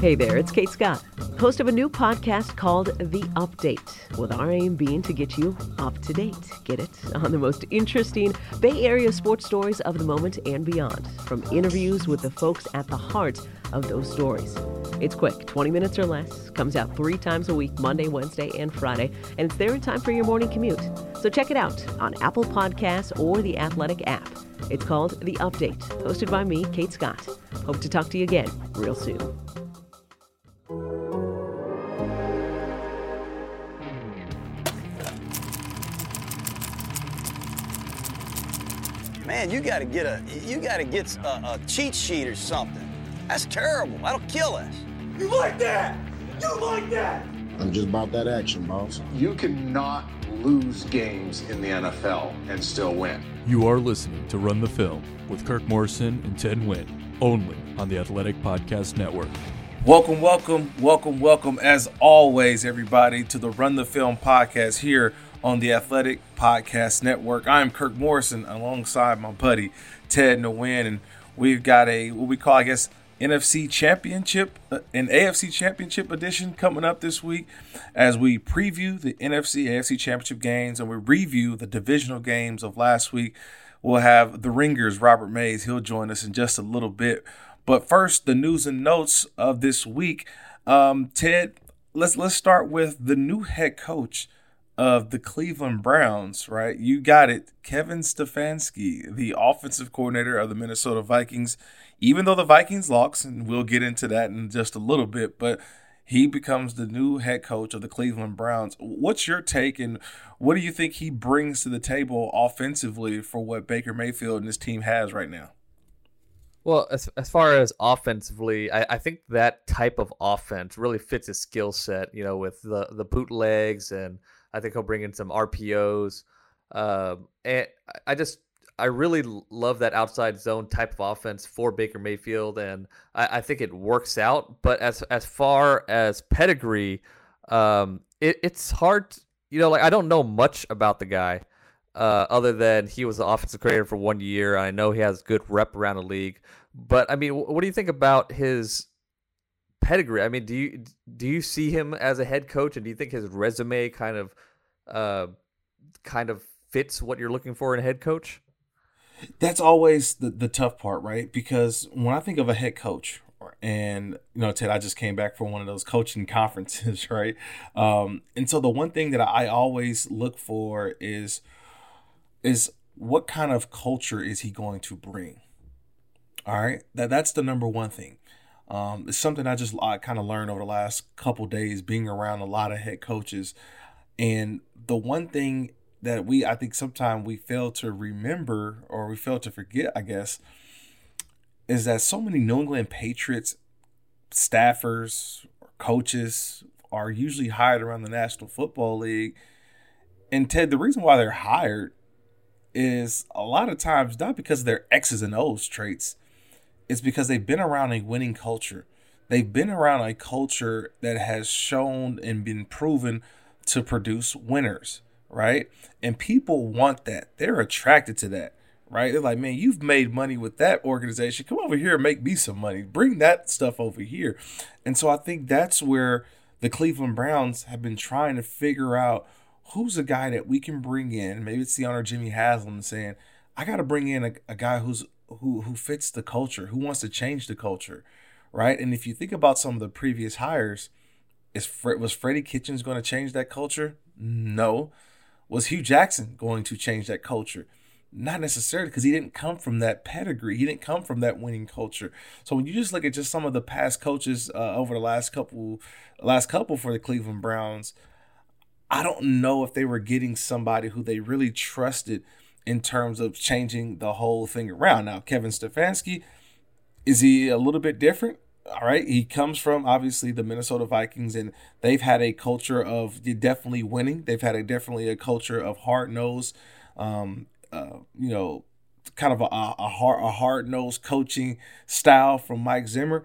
Hey there, it's Kate Scott, host of a new podcast called The Update, with our aim being to get you up to date. Get it? On the most interesting Bay Area sports stories of the moment and beyond, from interviews with the folks at the heart of those stories. It's quick, 20 minutes or less, comes out three times a week, Monday, Wednesday, and Friday, and it's there in time for your morning commute. So check it out on Apple Podcasts or the Athletic app. It's called The Update, hosted by me, Kate Scott. Hope to talk to you again real soon. Man, you gotta get a you gotta get a, a cheat sheet or something. That's terrible. That'll kill us. You like that? You like that? I'm just about that action, boss. You cannot lose games in the NFL and still win. You are listening to Run the Film with Kirk Morrison and Ted Nguyen, only on the Athletic Podcast Network. Welcome, welcome, welcome, welcome, as always, everybody, to the Run the Film podcast here on the Athletic Podcast Network. I'm Kirk Morrison alongside my buddy Ted Nguyen, and we've got a what we call, I guess, NFC Championship, uh, an AFC Championship edition coming up this week as we preview the NFC AFC Championship games and we review the divisional games of last week. We'll have the Ringers, Robert Mays. He'll join us in just a little bit. But first, the news and notes of this week. Um, Ted, let's let's start with the new head coach of the Cleveland Browns, right? You got it. Kevin Stefanski, the offensive coordinator of the Minnesota Vikings, even though the Vikings lost, and we'll get into that in just a little bit, but he becomes the new head coach of the Cleveland Browns. What's your take, and what do you think he brings to the table offensively for what Baker Mayfield and his team has right now? Well, as, as far as offensively, I, I think that type of offense really fits his skill set, you know, with the, the bootlegs and – I think he'll bring in some RPOs. Um, and I just I really love that outside zone type of offense for Baker Mayfield, and I, I think it works out. But as as far as pedigree, um, it, it's hard. You know, like I don't know much about the guy, uh, other than he was the offensive coordinator for one year. I know he has good rep around the league, but I mean, what do you think about his pedigree. I mean, do you do you see him as a head coach, and do you think his resume kind of uh, kind of fits what you're looking for in a head coach? That's always the the tough part, right? Because when I think of a head coach, and you know, Ted, I just came back from one of those coaching conferences, right? Um, and so the one thing that I always look for is is what kind of culture is he going to bring? All right, that that's the number one thing. Um, it's something I just I kind of learned over the last couple days being around a lot of head coaches. And the one thing that we I think sometimes we fail to remember or we fail to forget, I guess, is that so many New England Patriots staffers or coaches are usually hired around the National Football League. And Ted, the reason why they're hired is a lot of times not because of their X's and O's traits is because they've been around a winning culture. They've been around a culture that has shown and been proven to produce winners, right? And people want that. They're attracted to that, right? They're like, man, you've made money with that organization. Come over here and make me some money. Bring that stuff over here. And so I think that's where the Cleveland Browns have been trying to figure out who's a guy that we can bring in. Maybe it's the owner Jimmy Haslam saying, I got to bring in a, a guy who's who who fits the culture, who wants to change the culture, right? And if you think about some of the previous hires, is was Freddie Kitchens going to change that culture? No. Was Hue Jackson going to change that culture? Not necessarily because he didn't come from that pedigree. He didn't come from that winning culture. So when you just look at just some of the past coaches uh, over the last couple, last couple for the Cleveland Browns, I don't know if they were getting somebody who they really trusted in terms of changing the whole thing around. Now, Kevin Stefanski, is he a little bit different? All right, he comes from obviously the Minnesota Vikings, and they've had a culture of definitely winning. They've had a definitely a culture of hard nose, um, uh, you know, kind of a, a hard a hard nosed coaching style from Mike Zimmer.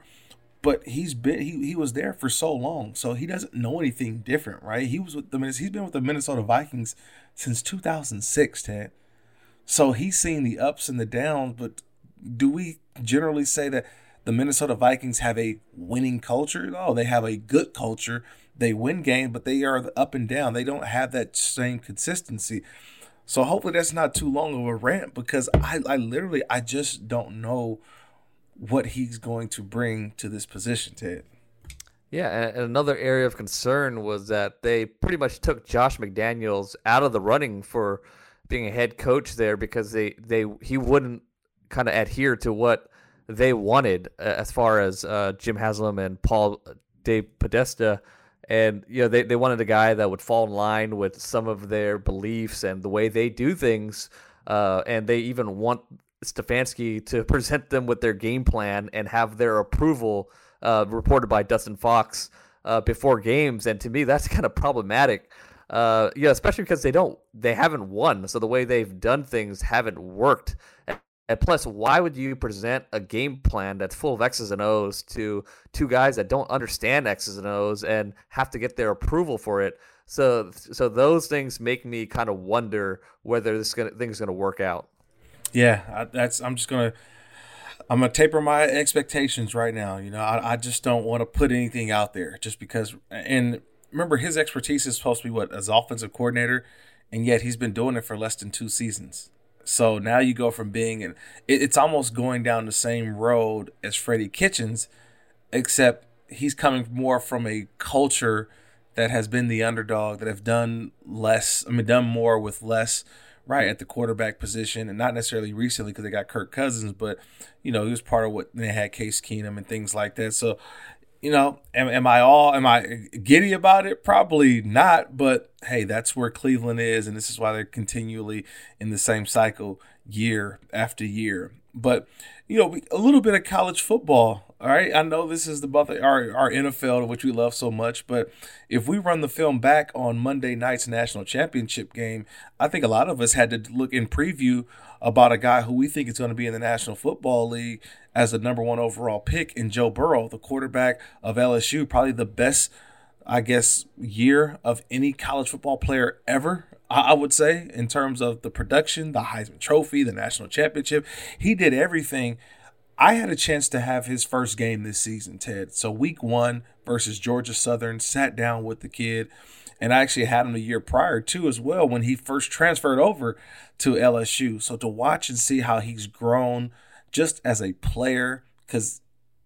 But he's been he, he was there for so long, so he doesn't know anything different, right? He was with the he's been with the Minnesota Vikings since 2006, Ted. So he's seen the ups and the downs, but do we generally say that the Minnesota Vikings have a winning culture. No, they have a good culture. They win games, but they are up and down. They don't have that same consistency. So hopefully that's not too long of a rant because I, I literally I just don't know what he's going to bring to this position, Ted. Yeah, and another area of concern was that they pretty much took Josh McDaniels out of the running for being a head coach there because they they he wouldn't kind of adhere to what they wanted uh, as far as uh, Jim Haslam and Paul DePodesta. And you know they, they wanted a guy that would fall in line with some of their beliefs and the way they do things. Uh, and they even want Stefanski to present them with their game plan and have their approval uh, reported by Dustin Fox uh, before games. And to me, that's kind of problematic. Uh, yeah, especially because they don't, they haven't won. So the way they've done things haven't worked. And plus, why would you present a game plan that's full of X's and O's to two guys that don't understand X's and O's and have to get their approval for it? So, so those things make me kind of wonder whether this gonna, thing's going to work out. Yeah, I, that's. I'm just gonna. I'm gonna taper my expectations right now. You know, I, I just don't want to put anything out there just because. And remember, his expertise is supposed to be what as offensive coordinator, and yet he's been doing it for less than two seasons. So now you go from being and it, it's almost going down the same road as Freddie Kitchens, except he's coming more from a culture that has been the underdog that have done less. I mean, done more with less right at the quarterback position, and not necessarily recently because they got Kirk Cousins, but you know he was part of what they had Case Keenum and things like that. So, you know, am, am I all am I giddy about it? Probably not, but hey, that's where Cleveland is, and this is why they're continually in the same cycle year after year. But you know, a little bit of college football. All right, I know this is the our our NFL, which we love so much, but if we run the film back on Monday night's national championship game, I think a lot of us had to look in preview about a guy who we think is going to be in the National Football League as the number one overall pick in Joe Burrow, the quarterback of LSU, probably the best, I guess, year of any college football player ever. I would say, in terms of the production, the Heisman Trophy, the national championship. He did everything. I had a chance to have his first game this season, Ted. So, week one versus Georgia Southern, sat down with the kid. And I actually had him the year prior too, as well, when he first transferred over to LSU. So, to watch and see how he's grown just as a player, because,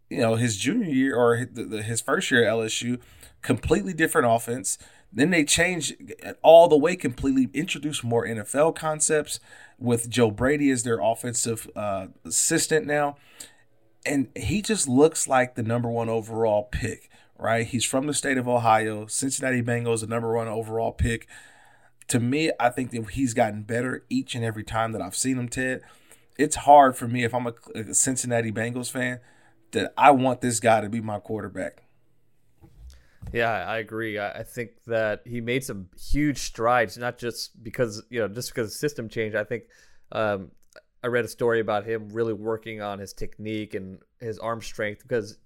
you know, his junior year or his first year at LSU, completely different offense then they changed all the way completely, introduced more NFL concepts with Joe Brady as their offensive uh, assistant now. And he just looks like the number one overall pick, right? He's from the state of Ohio. Cincinnati Bengals, the number one overall pick. To me, I think that he's gotten better each and every time that I've seen him, Ted. It's hard for me if I'm a Cincinnati Bengals fan that I want this guy to be my quarterback. Yeah, I agree. I think that he made some huge strides, not just because you know, just because system changed. I think um, I read a story about him really working on his technique and his arm strength because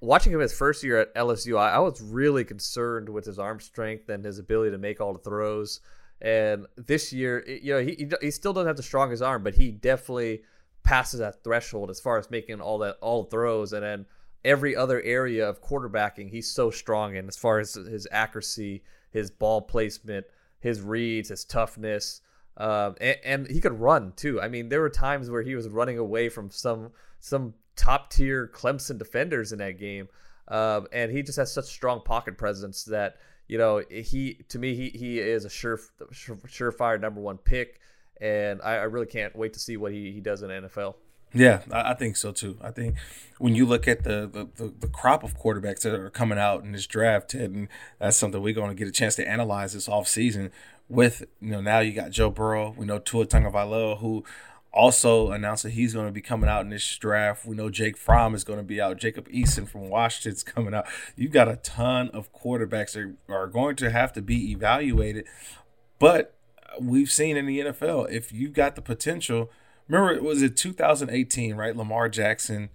watching him his first year at LSU, I, I was really concerned with his arm strength and his ability to make all the throws. And this year, you know, he he still doesn't have the strongest arm, but he definitely passes that threshold as far as making all that all throws and then every other area of quarterbacking he's so strong in as far as his accuracy, his ball placement, his reads, his toughness. Um, and, and, he could run too. I mean, there were times where he was running away from some some top tier Clemson defenders in that game, um, and he just has such strong pocket presence that you know he to me he he is a sure surefire number one pick, and I, I really can't wait to see what he, he does in NFL. Yeah, I, think so too. I think when you look at the, the, the, crop of quarterbacks that are coming out in this draft, Ted, and that's something we're going to get a chance to analyze this off season. With you know now you got Joe Burrow, we know Tua Tagovailoa, who also announced that he's going to be coming out in this draft. We know Jake Fromm is going to be out. Jacob Eason from Washington's coming out. You've got a ton of quarterbacks that are going to have to be evaluated, but we've seen in the NFL if you've got the potential remember it was it 2018, right? Lamar Jackson,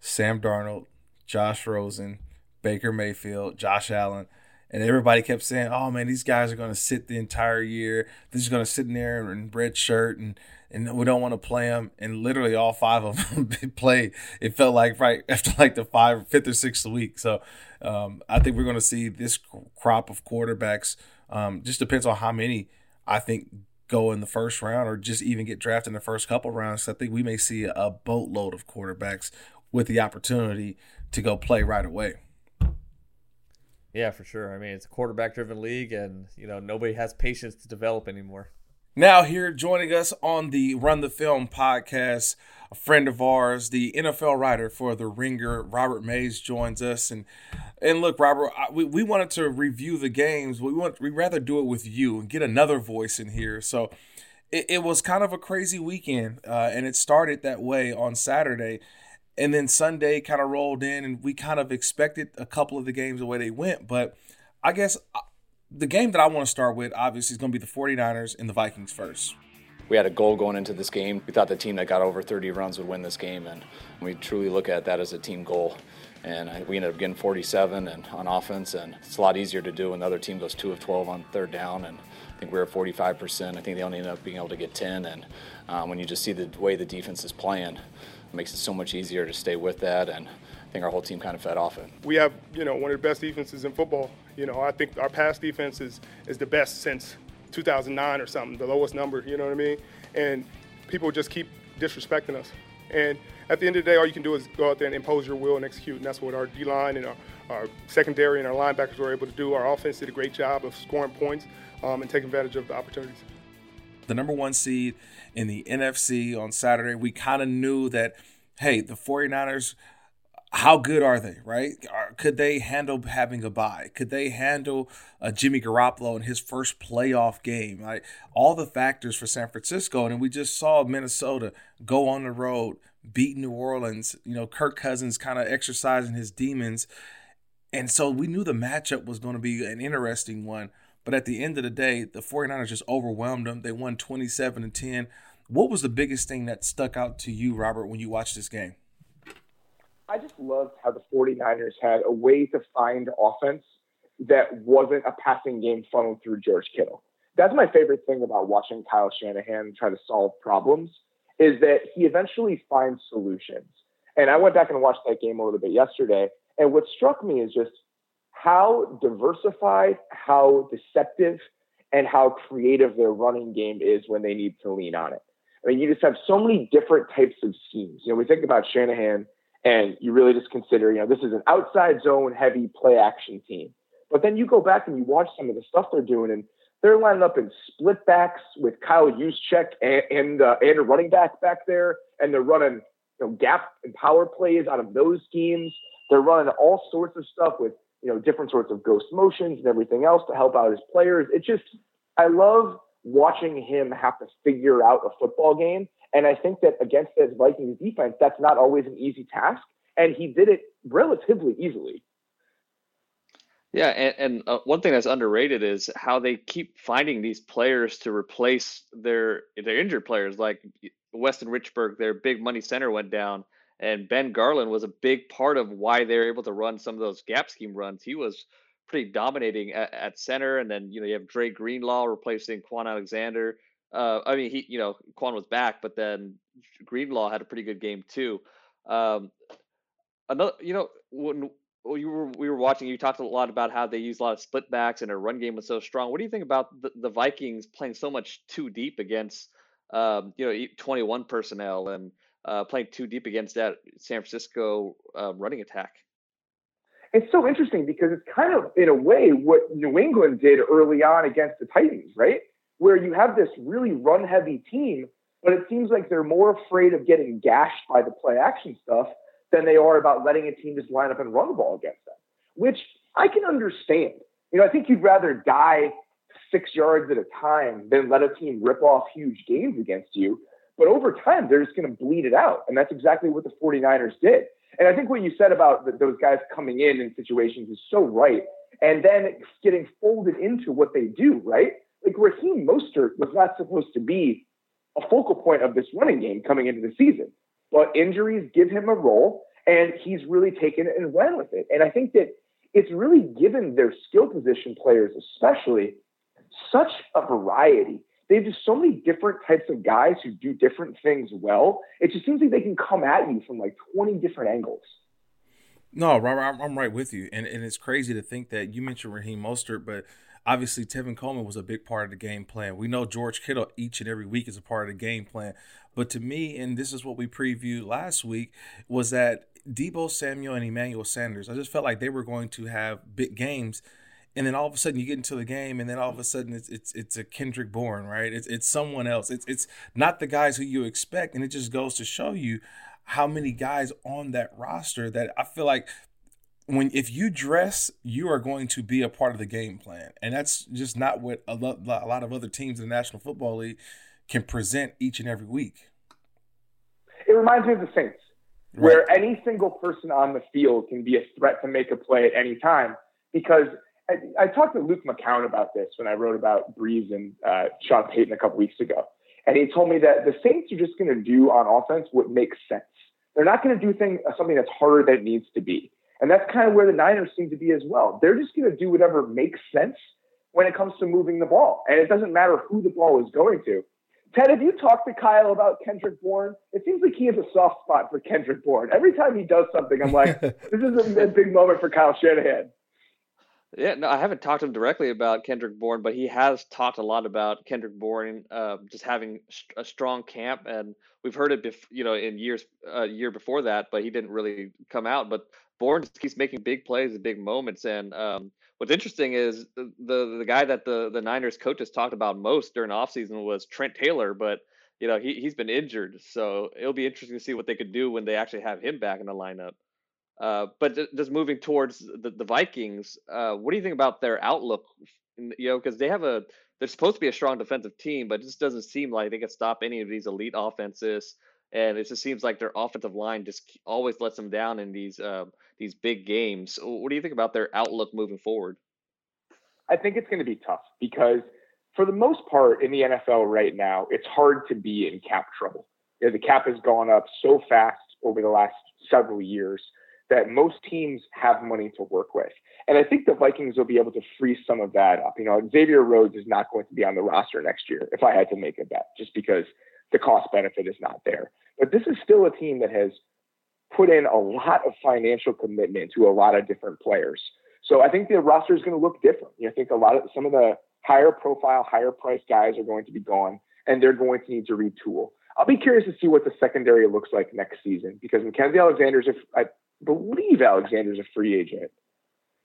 Sam Darnold, Josh Rosen, Baker Mayfield, Josh Allen. and everybody kept saying, "Oh man, these guys are going to sit the entire year. They're just going to sit in there in red shirt and and we don't want to play them." And literally, all five of them played. It felt like right after like the five, fifth or sixth week. So um, I think we're going to see this crop of quarterbacks. Um, just depends on how many I think go in the first round or just even get drafted in the first couple rounds. So I think we may see a boatload of quarterbacks with the opportunity to go play right away. Yeah, for sure. I mean, it's a quarterback driven league, and, you know, nobody has patience to develop anymore. Now, here joining us on the Run the Film podcast, a friend of ours, the NFL writer for The Ringer, Robert Mays, joins us. And and look, Robert, I, we, we wanted to review the games. We want we rather do it with you and get another voice in here. So it, it was kind of a crazy weekend, uh, and it started that way on Saturday. And then Sunday kind of rolled in, and we kind of expected a couple of the games the way they went. But I guess the game that I want to start with, obviously, is going to be the 49ers and the Vikings first. We had a goal going into this game. We thought the team that got over 30 runs would win this game, and we truly look at that as a team goal. And we ended up getting 47 and on offense, and it's a lot easier to do when the other team goes 2 of 12 on third down. And I think we were at 45%. I think they only ended up being able to get 10. And um, when you just see the way the defense is playing, it makes it so much easier to stay with that. And I think our whole team kind of fed off it. We have, you know, one of the best defenses in football. You know, I think our pass defense is, is the best since 2009 or something, the lowest number, you know what I mean? And people just keep disrespecting us. And at the end of the day, all you can do is go out there and impose your will and execute. And that's what our D line and our, our, secondary and our linebackers were able to do. Our offense did a great job of scoring points um, and taking advantage of the opportunities. The number one seed in the NFC on Saturday, we kind of knew that, hey, the 49ers how good are they, right? Could they handle having a bye? Could they handle uh, Jimmy Garoppolo in his first playoff game? Like all the factors for San Francisco, and we just saw Minnesota go on the road, beat New Orleans. You know, Kirk Cousins kind of exercising his demons, and so we knew the matchup was going to be an interesting one. But at the end of the day, the 49ers just overwhelmed them. They won 27 to 10. What was the biggest thing that stuck out to you, Robert, when you watched this game? I just loved how the 49ers had a way to find offense that wasn't a passing game funneled through George Kittle. That's my favorite thing about watching Kyle Shanahan try to solve problems is that he eventually finds solutions. And I went back and watched that game a little bit yesterday. And what struck me is just how diversified, how deceptive, and how creative their running game is when they need to lean on it. I mean, you just have so many different types of schemes. You know, we think about Shanahan and you really just consider, you know, this is an outside zone heavy play action team. But then you go back and you watch some of the stuff they're doing, and they're lining up in split backs with Kyle Juszczyk and and, uh, and a running back back there, and they're running you know gap and power plays out of those schemes. They're running all sorts of stuff with you know different sorts of ghost motions and everything else to help out his players. It just I love watching him have to figure out a football game and I think that against this Vikings defense, that's not always an easy task. And he did it relatively easily. Yeah, and, and uh, one thing that's underrated is how they keep finding these players to replace their their injured players. Like Weston Richburg, their big money center went down, and Ben Garland was a big part of why they were able to run some of those gap scheme runs. He was pretty dominating at, at center, and then you know you have Dre Greenlaw replacing Kwon Alexander. Uh, I mean, he, you know, Kwon was back, but then Greenlaw had a pretty good game too. Um, another, you know, when you were we were watching, you talked a lot about how they use a lot of split backs and their run game was so strong. What do you think about the, the Vikings playing so much two deep against, um, you know, 21 personnel and uh, playing two deep against that San Francisco uh, running attack? It's so interesting because it's kind of, in a way, what New England did early on against the Titans, right? where you have this really run heavy team, but it seems like they're more afraid of getting gashed by the play action stuff than they are about letting a team just line up and run the ball against them, which I can understand. You know, I think you'd rather die six yards at a time than let a team rip off huge games against you. But over time, they're just going to bleed it out. And that's exactly what the 49ers did. And I think what you said about the, those guys coming in in situations is so right. And then getting folded into what they do, right? like Raheem Mostert was not supposed to be a focal point of this running game coming into the season, but injuries give him a role, and he's really taken it and ran with it. And I think that it's really given their skill position players, especially, such a variety. They have just so many different types of guys who do different things well. It just seems like they can come at you from like 20 different angles. No, I'm, I'm right with you, and and it's crazy to think that you mentioned Raheem Mostert, but obviously Tevin Coleman was a big part of the game plan. We know George Kittle each and every week is a part of the game plan, but to me, and this is what we previewed last week, was that Deebo Samuel and Emmanuel Sanders. I just felt like they were going to have big games, and then all of a sudden you get into the game, and then all of a sudden it's it's it's a Kendrick Bourne, right? It's it's someone else. It's it's not the guys who you expect, and it just goes to show you how many guys on that roster that I feel like when if you dress, you are going to be a part of the game plan, and that's just not what a lot, a lot of other teams in the National Football League can present each and every week. It reminds me of the Saints, right. where any single person on the field can be a threat to make a play at any time. Because I, I talked to Luke McCown about this when I wrote about Brees and uh, Sean Payton a couple weeks ago, and he told me that the Saints are just going to do on offense what makes sense. They're not going to do thing, something that's harder than it needs to be. And that's kind of where the Niners seem to be as well. They're just going to do whatever makes sense when it comes to moving the ball. And it doesn't matter who the ball is going to. Ted, have you talked to Kyle about Kendrick Bourne? It seems like he has a soft spot for Kendrick Bourne. Every time he does something, I'm like, this is a, a big moment for Kyle Shanahan. Yeah, no, I haven't talked to him directly about Kendrick Bourne, but he has talked a lot about Kendrick Bourne uh, just having a strong camp, and we've heard it, bef- you know, in years, a uh, year before that, but he didn't really come out. But Bourne just keeps making big plays and big moments, and um, what's interesting is the, the, the guy that the the Niners coaches talked about most during offseason was Trent Taylor, but you know he he's been injured, so it'll be interesting to see what they could do when they actually have him back in the lineup. Uh, but just moving towards the, the Vikings, uh, what do you think about their outlook? You know, because they have a they're supposed to be a strong defensive team, but it just doesn't seem like they can stop any of these elite offenses. And it just seems like their offensive line just always lets them down in these uh, these big games. What do you think about their outlook moving forward? I think it's going to be tough because, for the most part, in the NFL right now, it's hard to be in cap trouble. You know, the cap has gone up so fast over the last several years that most teams have money to work with. And I think the Vikings will be able to free some of that up. You know, Xavier Rhodes is not going to be on the roster next year, if I had to make a bet, just because the cost benefit is not there. But this is still a team that has put in a lot of financial commitment to a lot of different players. So I think the roster is going to look different. You know, I think a lot of some of the higher profile, higher price guys are going to be gone, and they're going to need to retool. I'll be curious to see what the secondary looks like next season because Mackensie Alexander's, if I believe Alexander's a free agent.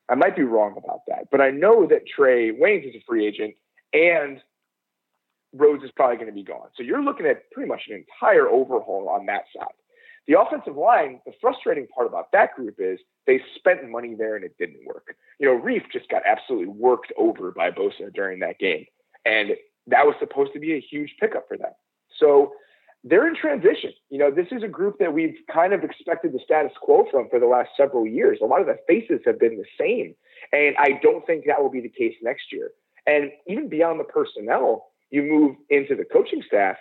I might be wrong about that, but I know that Trae Waynes is a free agent and Rhodes is probably going to be gone. So you're looking at pretty much an entire overhaul on that side. The offensive line, the frustrating part about that group is they spent money there and it didn't work. You know, Reiff just got absolutely worked over by Bosa during that game. And that was supposed to be a huge pickup for them. So they're in transition. You know, this is a group that we've kind of expected the status quo from for the last several years. A lot of the faces have been the same. And I don't think that will be the case next year. And even beyond the personnel, you move into the coaching staff.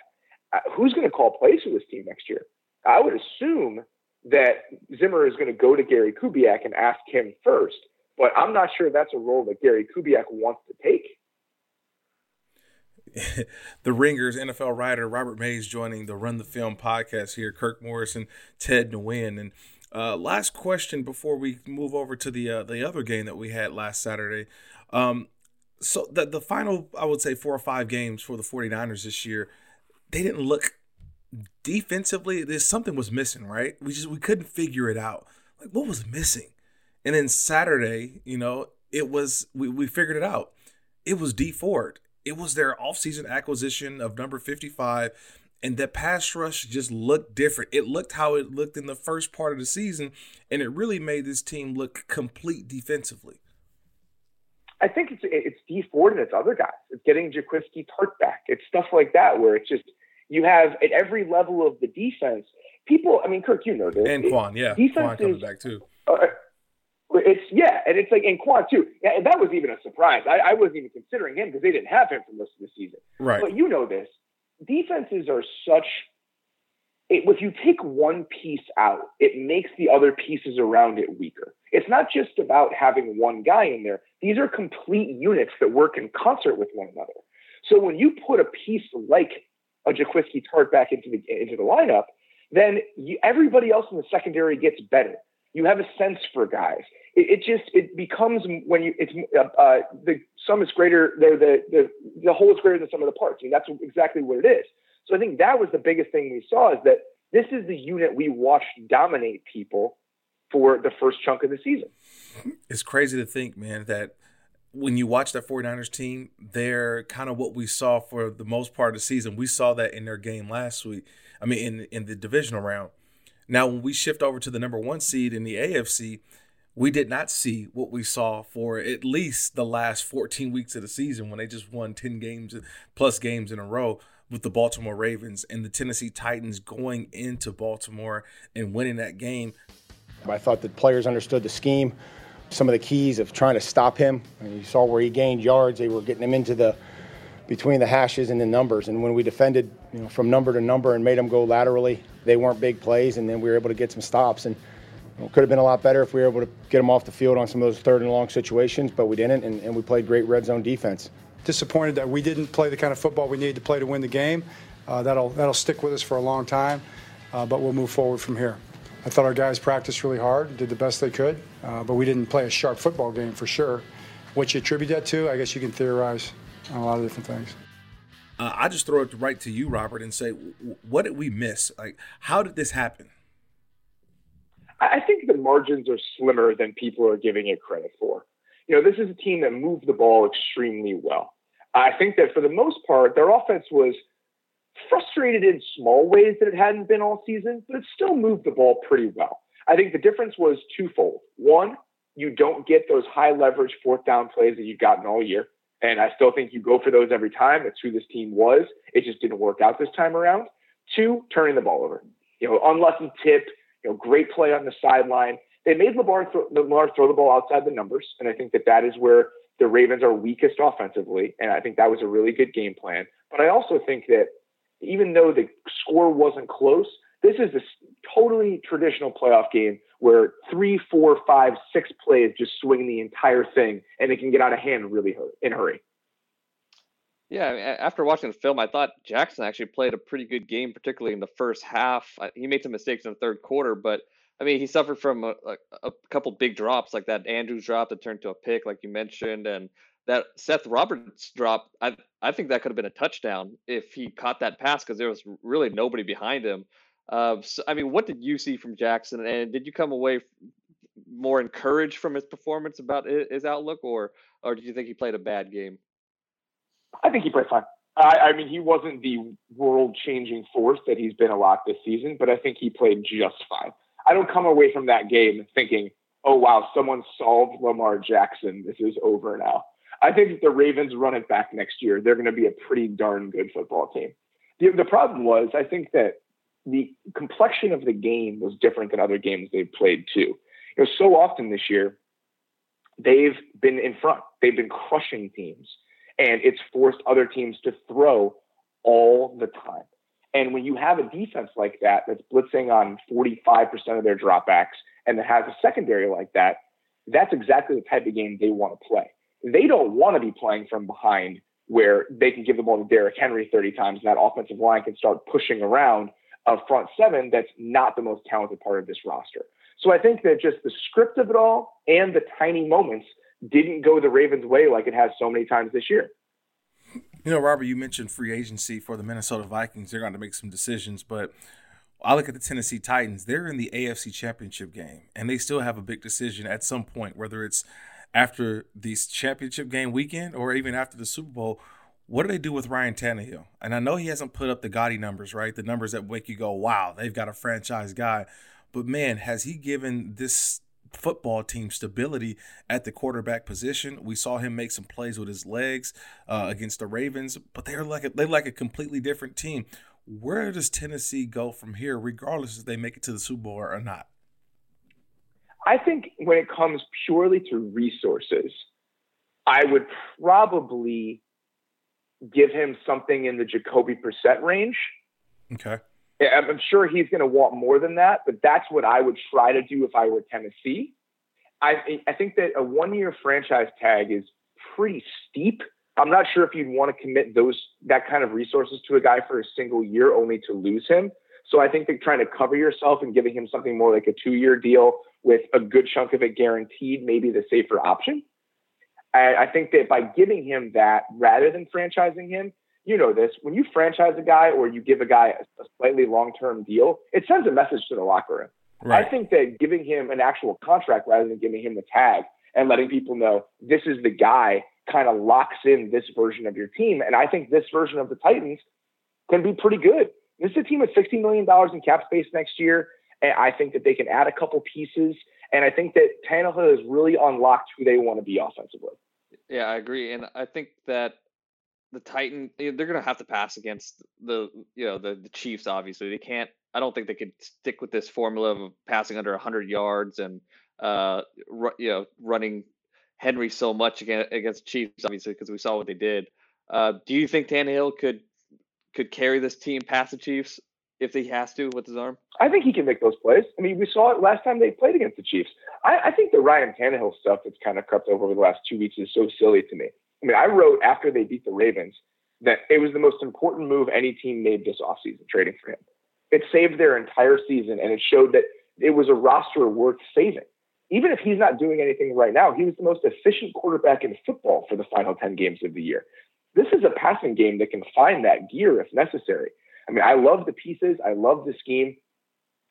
Uh, who's going to call plays for this team next year? I would assume that Zimmer is going to go to Gary Kubiak and ask him first, but I'm not sure that's a role that Gary Kubiak wants to take. the Ringers NFL writer Robert Mays joining the Run the Film podcast here. Kirk Morrison, Ted Nguyen, and uh, last question before we move over to the uh, the other game that we had last Saturday. Um, so the the final, I would say, four or five games for the 49ers this year, they didn't look defensively. There's something was missing, right? We just we couldn't figure it out. Like what was missing? And then Saturday, you know, it was we, we figured it out. It was Dee Ford. It was their offseason acquisition of number 55 and that pass rush just looked different. It looked how it looked in the first part of the season, and it really made this team look complete defensively. I think it's it's Dee Ford and it's other guys. It's getting Jaquiski Tartt back. It's stuff like that where it's just you have at every level of the defense. People, I mean, Kirk, you know this. And Kwon, yeah, defense Kwon coming back too. It's yeah, and it's like in Kwon too. Yeah, and that was even a surprise. I, I wasn't even considering him because they didn't have him for most of the season. Right. But you know this. Defenses are such it, if you take one piece out, it makes the other pieces around it weaker. It's not just about having one guy in there. These are complete units that work in concert with one another. So when you put a piece like a Jaquiski Tartt back into the into the lineup, then you, everybody else in the secondary gets better. You have a sense for guys. It, it just it becomes when you it's uh, uh, the sum is greater. The, the the whole is greater than some of the parts. I mean that's exactly what it is. So I think that was the biggest thing we saw is that this is the unit we watched dominate people for the first chunk of the season. It's crazy to think, man, that when you watch that 49ers team, they're kind of what we saw for the most part of the season. We saw that in their game last week. I mean, in in the divisional round. Now, when we shift over to the number one seed in the AFC, we did not see what we saw for at least the last 14 weeks of the season when they just won 10 games plus games in a row with the Baltimore Ravens and the Tennessee Titans going into Baltimore and winning that game. I thought that players understood the scheme, some of the keys of trying to stop him. You saw where he gained yards. They were getting him into the between the hashes and the numbers. And when we defended, you know, from number to number and made them go laterally, they weren't big plays. And then we were able to get some stops. And you know, could have been a lot better if we were able to get them off the field on some of those third and long situations, but we didn't. And, and we played great red zone defense disappointed that we didn't play the kind of football we needed to play to win the game. Uh, that'll that'll stick with us for a long time, uh, but we'll move forward from here. I thought our guys practiced really hard, did the best they could, uh, but we didn't play a sharp football game for sure. What you attribute that to, I guess you can theorize on a lot of different things. Uh, I just throw it right to you, Robert, and say, what did we miss? Like, how did this happen? I think the margins are slimmer than people are giving it credit for. You know, this is a team that moved the ball extremely well. I think that for the most part, their offense was frustrated in small ways that it hadn't been all season, but it still moved the ball pretty well. I think the difference was twofold. One, you don't get those high leverage fourth down plays that you've gotten all year. And I still think you go for those every time. That's who this team was. It just didn't work out this time around. Two, turning the ball over. You know, unlucky tip, know, great play on the sideline. They made Lamar throw, Lamar throw the ball outside the numbers. And I think that that is where the Ravens are weakest offensively, and I think that was a really good game plan. But I also think that even though the score wasn't close, this is a totally traditional playoff game where three, four, five, six plays just swing the entire thing, and it can get out of hand really in a hurry. Yeah, after watching the film, I thought Jackson actually played a pretty good game, particularly in the first half. He made some mistakes in the third quarter, but I mean, he suffered from a, a, a, couple big drops, like that Andrews drop that turned to a pick, like you mentioned, and that Seth Roberts drop. I I think that could have been a touchdown if he caught that pass because there was really nobody behind him. Uh, so, I mean, what did you see from Jackson, and did you come away more encouraged from his performance about his outlook, or or did you think he played a bad game? I think he played fine. I, I mean, he wasn't the world-changing force that he's been a lot this season, but I think he played just fine. I don't come away from that game thinking, oh, wow, someone solved Lamar Jackson. This is over now. I think if the Ravens run it back next year, they're going to be a pretty darn good football team. The, the problem was, I think that the complexion of the game was different than other games they've played too. You know, so often this year, they've been in front. They've been crushing teams, and it's forced other teams to throw all the time. And when you have a defense like that that's blitzing on 45% of their dropbacks and that has a secondary like that, that's exactly the type of game they want to play. They don't want to be playing from behind where they can give the ball to Derrick Henry 30 times and that offensive line can start pushing around a front seven that's not the most talented part of this roster. So I think that just the script of it all and the tiny moments didn't go the Ravens' way like it has so many times this year. You know, Robert, you mentioned free agency for the Minnesota Vikings. They're going to make some decisions, but I look at the Tennessee Titans. They're in the AFC Championship game, and they still have a big decision at some point, whether it's after this championship game weekend or even after the Super Bowl. What do they do with Ryan Tannehill? And I know he hasn't put up the gaudy numbers, right? The numbers that make you go, wow, they've got a franchise guy. But man, has he given this football team stability at the quarterback position. We saw him make some plays with his legs uh, against the Ravens, but they're like a, they're like a completely different team. Where does Tennessee go from here, regardless if they make it to the Super Bowl or not? I think when it comes purely to resources, I would probably give him something in the Jacoby Brissett range. Okay. I'm sure he's going to want more than that, but that's what I would try to do if I were Tennessee. I, I think that a one year franchise tag is pretty steep. I'm not sure if you'd want to commit those that kind of resources to a guy for a single year only to lose him. So I think that trying to cover yourself and giving him something more like a two year deal with a good chunk of it guaranteed, maybe the safer option. I, I think that by giving him that rather than franchising him, you know this, when you franchise a guy or you give a guy a, a slightly long term deal, it sends a message to the locker room. Right. I think that giving him an actual contract rather than giving him the tag and letting people know this is the guy kind of locks in this version of your team. And I think this version of the Titans can be pretty good. This is a team with $60 million in cap space next year. And I think that they can add a couple pieces. And I think that Tannehill has really unlocked who they want to be offensively. Yeah, I agree. And I think that the Titan they're going to have to pass against the you know the, the Chiefs. Obviously, they can't. I don't think they could stick with this formula of passing under 100 yards and uh you know running Henry so much against against Chiefs. Obviously, because we saw what they did. Uh, do you think Tannehill could could carry this team past the Chiefs if he has to with his arm? I think he can make those plays. I mean, we saw it last time they played against the Chiefs. I, I think the Ryan Tannehill stuff that's kind of crept over, over the last two weeks is so silly to me. I mean, I wrote after they beat the Ravens that it was the most important move any team made this offseason, trading for him. It saved their entire season, and it showed that it was a roster worth saving. Even if he's not doing anything right now, he was the most efficient quarterback in football for the final 10 games of the year. This is a passing game that can find that gear if necessary. I mean, I love the pieces, I love the scheme.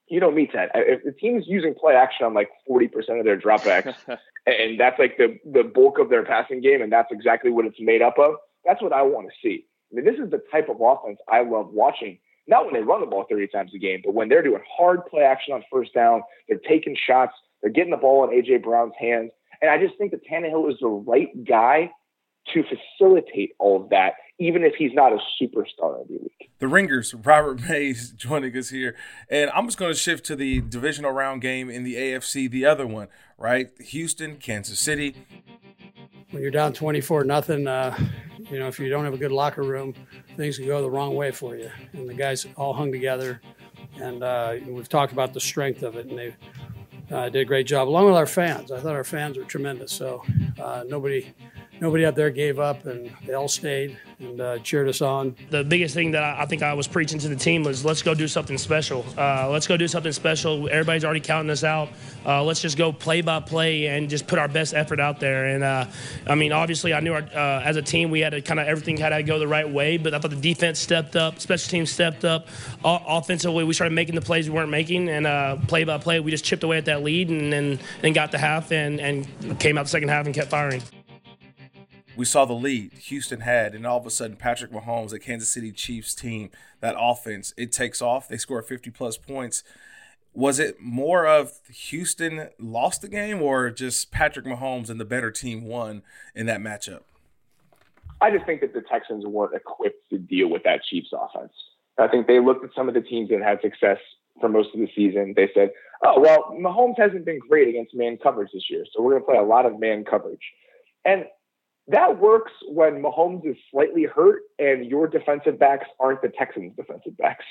You don't me, Ted. If the team's using play action on like 40% of their dropbacks, and that's like the the bulk of their passing game, and that's exactly what it's made up of. That's what I want to see. I mean, this is the type of offense I love watching. Not when they run the ball 30 times a game, but when they're doing hard play action on first down, they're taking shots, they're getting the ball in AJ Brown's hands. And I just think that Tannehill is the right guy to facilitate all of that, even if he's not a superstar every week. The Ringers, Robert Mays joining us here. And I'm just going to shift to the divisional round game in the AFC, the other one, right? Houston, Kansas City. When you're down 24 nothing, uh, you know, if you don't have a good locker room, things can go the wrong way for you. And the guys all hung together, and uh, we've talked about the strength of it, and they uh, did a great job, along with our fans. I thought our fans were tremendous. So uh, nobody nobody out there gave up and they all stayed and uh, cheered us on. The biggest thing that I think I was preaching to the team was let's go do something special. Uh, let's go do something special. Everybody's already counting us out. Uh, let's just go play by play and just put our best effort out there. And uh, I mean, obviously, I knew our, uh, as a team we had to kind of everything had to go the right way, but I thought the defense stepped up, special teams stepped up. O- offensively, we started making the plays we weren't making, and uh, play by play, we just chipped away at that lead and then got the half and, and came out the second half and kept firing we saw the lead Houston had, and all of a sudden Patrick Mahomes, the Kansas City Chiefs team, that offense, it takes off. They score 50 plus points. Was it more of Houston lost the game or just Patrick Mahomes and the better team won in that matchup? I just think that the Texans weren't equipped to deal with that Chiefs offense. I think they looked at some of the teams that had success for most of the season. They said, oh, well, Mahomes hasn't been great against man coverage this year, so we're going to play a lot of man coverage. And that works when Mahomes is slightly hurt and your defensive backs aren't the Texans' defensive backs.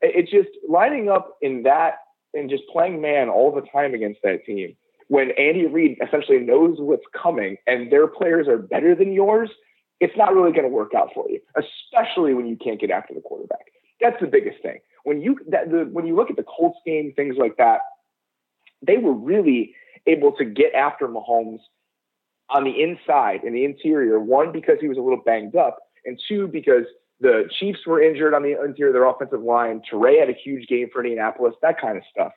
It's just lining up in that and just playing man all the time against that team when Andy Reid essentially knows what's coming and their players are better than yours, it's not really going to work out for you, especially when you can't get after the quarterback. That's the biggest thing. When you that the, when you look at the Colts game, things like that, they were really able to get after Mahomes on the inside in the interior. One, because he was a little banged up, and two, because the Chiefs were injured on the interior of their offensive line. Turay had a huge game for Indianapolis, that kind of stuff.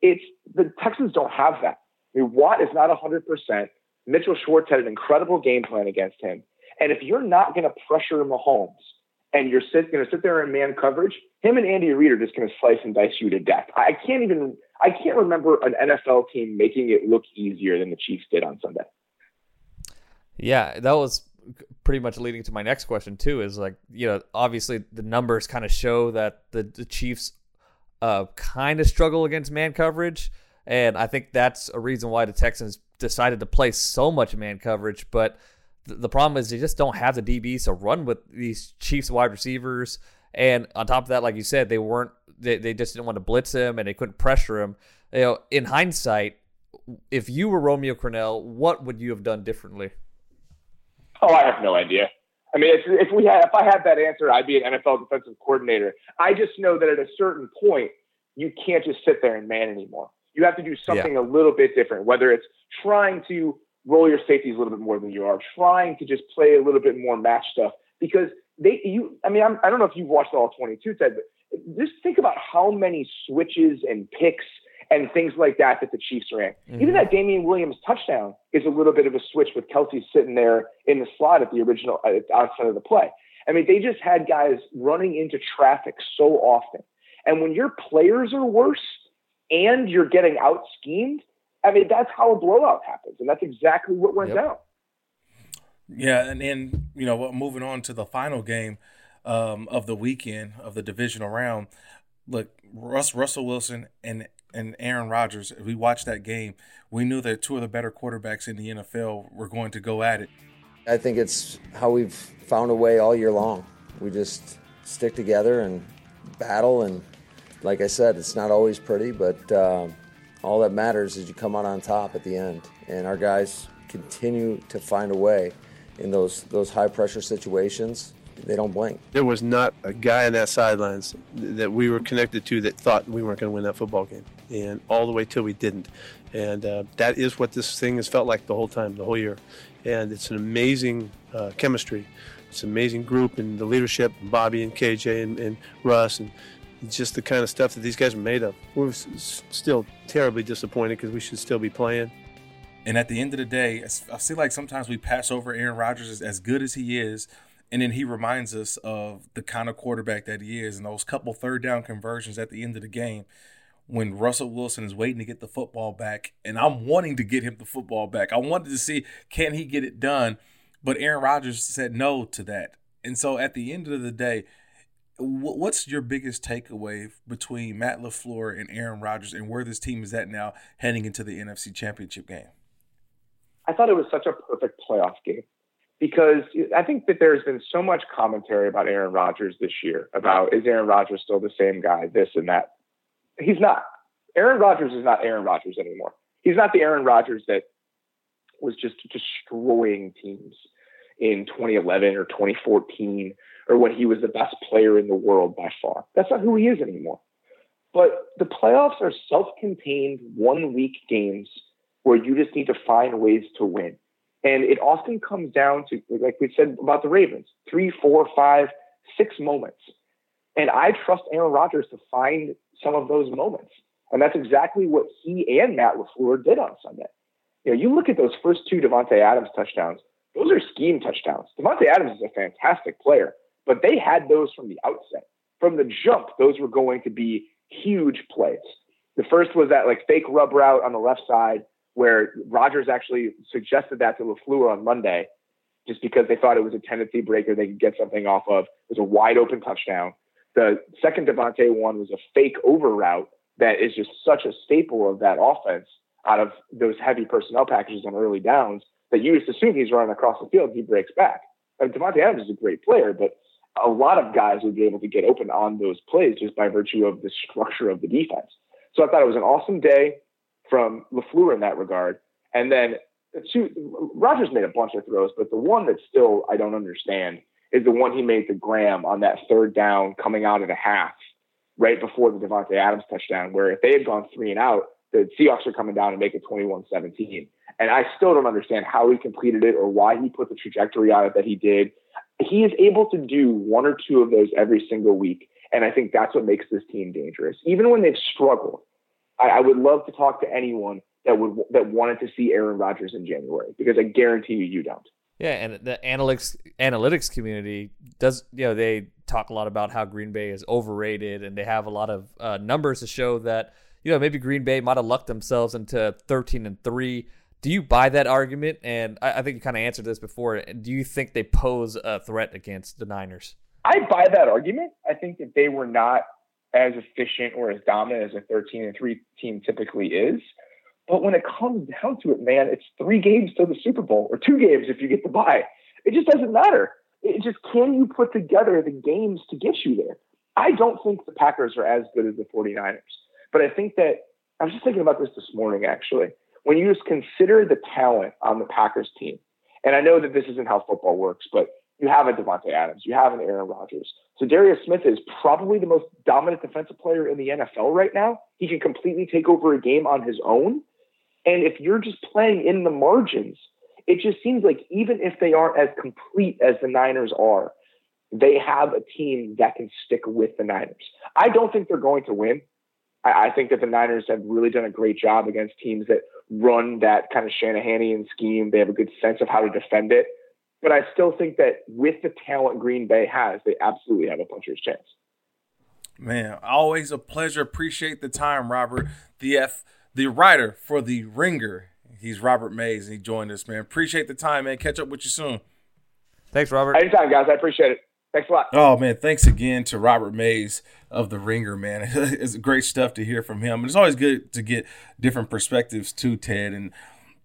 It's the Texans don't have that. I mean, Watt is not 100%. Mitchell Schwartz had an incredible game plan against him. And if you're not going to pressure Mahomes and you're sit, going to sit there in man coverage, him and Andy Reid are just going to slice and dice you to death. I can't even, I can't remember an NFL team making it look easier than the Chiefs did on Sunday. Yeah, that was pretty much leading to my next question too. Is like you know obviously the numbers kind of show that the, the Chiefs uh, kind of struggle against man coverage, and I think that's a reason why the Texans decided to play so much man coverage. But th- the problem is they just don't have the DBs to run with these Chiefs wide receivers. And on top of that, like you said, they weren't they, they just didn't want to blitz him and they couldn't pressure him. You know, in hindsight, if you were Romeo Crennel, what would you have done differently? Oh, I have no idea. I mean, if, if we had, if I had that answer, I'd be an NFL defensive coordinator. I just know that at a certain point, you can't just sit there and man anymore. You have to do something yeah. a little bit different, whether it's trying to roll your safeties a little bit more than you are, trying to just play a little bit more match stuff because they, you, I mean, I'm, I do not know if you've watched all 22, Ted, but just think about how many switches and picks and things like that that the Chiefs ran. Mm-hmm. Even that Damien Williams touchdown is a little bit of a switch with Kelce sitting there in the slot at the original uh, outside of the play. I mean, they just had guys running into traffic so often. And when your players are worse and you're getting out schemed, I mean, that's how a blowout happens. And that's exactly what went yep. down. Yeah. And then, you know, moving on to the final game um, of the weekend of the divisional round, look, Russ, Russell Wilson and and Aaron Rodgers, if we watched that game, we knew that two of the better quarterbacks in the NFL were going to go at it. I think it's how we've found a way all year long. We just stick together and battle. And like I said, it's not always pretty, but uh, all that matters is you come out on top at the end. And our guys continue to find a way in those those high pressure situations they don't blink. There was not a guy on that sidelines that we were connected to that thought we weren't going to win that football game, and all the way till we didn't. And uh, that is what this thing has felt like the whole time, the whole year. And it's an amazing uh, chemistry. It's an amazing group and the leadership, and Bobby and KJ and, and Russ, and just the kind of stuff that these guys are made of. We're s- still terribly disappointed because we should still be playing. And at the end of the day, I feel like sometimes we pass over Aaron Rodgers as, as good as he is and then he reminds us of the kind of quarterback that he is and those couple third down conversions at the end of the game when Russell Wilson is waiting to get the football back. And I'm wanting to get him the football back. I wanted to see can he get it done. But Aaron Rodgers said no to that. And so at the end of the day, what's your biggest takeaway between Matt LaFleur and Aaron Rodgers and where this team is at now heading into the NFC Championship game? I thought it was such a perfect playoff game because I think that there's been so much commentary about Aaron Rodgers this year about is Aaron Rodgers still the same guy, this and that. He's not. Aaron Rodgers is not Aaron Rodgers anymore. He's not the Aaron Rodgers that was just destroying teams in 2011 or 2014 or when he was the best player in the world by far. That's not who he is anymore. But the playoffs are self contained one week games where you just need to find ways to win. And it often comes down to, like we said about the Ravens, three, four, five, six moments. And I trust Aaron Rodgers to find some of those moments. And that's exactly what he and Matt LaFleur did on Sunday. You know, you look at those first two Davante Adams touchdowns, those are scheme touchdowns. Davante Adams is a fantastic player, but they had those from the outset. From the jump, those were going to be huge plays. The first was that like fake rub route on the left side where Rodgers actually suggested that to LaFleur on Monday just because they thought it was a tendency breaker they could get something off of. It was a wide open touchdown. The second Davante one was a fake over route that is just such a staple of that offense out of those heavy personnel packages on early downs that you just assume he's running across the field he breaks back. And Davante Adams is a great player, but a lot of guys would be able to get open on those plays just by virtue of the structure of the defense. So I thought it was an awesome day from LaFleur in that regard. And then two, Rodgers made a bunch of throws, but the one that still I don't understand is the one he made to Graham on that third down coming out of the half right before the Davante Adams touchdown, where if they had gone three and out, the Seahawks are coming down and make it 21-17. And I still don't understand how he completed it or why he put the trajectory on it that he did. He is able to do one or two of those every single week. And I think that's what makes this team dangerous. Even when they've struggled, I, I would love to talk to anyone that would that wanted to see Aaron Rodgers in January because I guarantee you, you don't. Yeah, and the analytics analytics community does you know they talk a lot about how Green Bay is overrated, and they have a lot of uh, numbers to show that you know maybe Green Bay might have lucked themselves into thirteen and three. Do you buy that argument? And I, I think you kind of answered this before. Do you think they pose a threat against the Niners? I buy that argument. I think that they were not as efficient or as dominant as a 13 and 3 team typically is. But when it comes down to it, man, it's three games to the Super Bowl or two games if you get the bye. It just doesn't matter. It just can you put together the games to get you there? I don't think the Packers are as good as the 49ers. But I think that I was just thinking about this this morning, actually. When you just consider the talent on the Packers team, and I know that this isn't how football works, but you have a Davante Adams, you have an Aaron Rodgers. So Darius Smith is probably the most dominant defensive player in the NFL right now. He can completely take over a game on his own. And if you're just playing in the margins, it just seems like even if they aren't as complete as the Niners are, they have a team that can stick with the Niners. I don't think they're going to win. I, I think that the Niners have really done a great job against teams that run that kind of Shanahanian scheme. They have a good sense of how to defend it. But I still think that with the talent Green Bay has, they absolutely have a puncher's chance. Man, always a pleasure. Appreciate the time, Robert. The F, the writer for the Ringer. He's Robert Mays, and he joined us, man. Appreciate the time, man. Catch up with you soon. Thanks, Robert. Anytime, guys. I appreciate it. Thanks a lot. Oh man, thanks again to Robert Mays of the Ringer, man. it's great stuff to hear from him. It's always good to get different perspectives too, Ted. And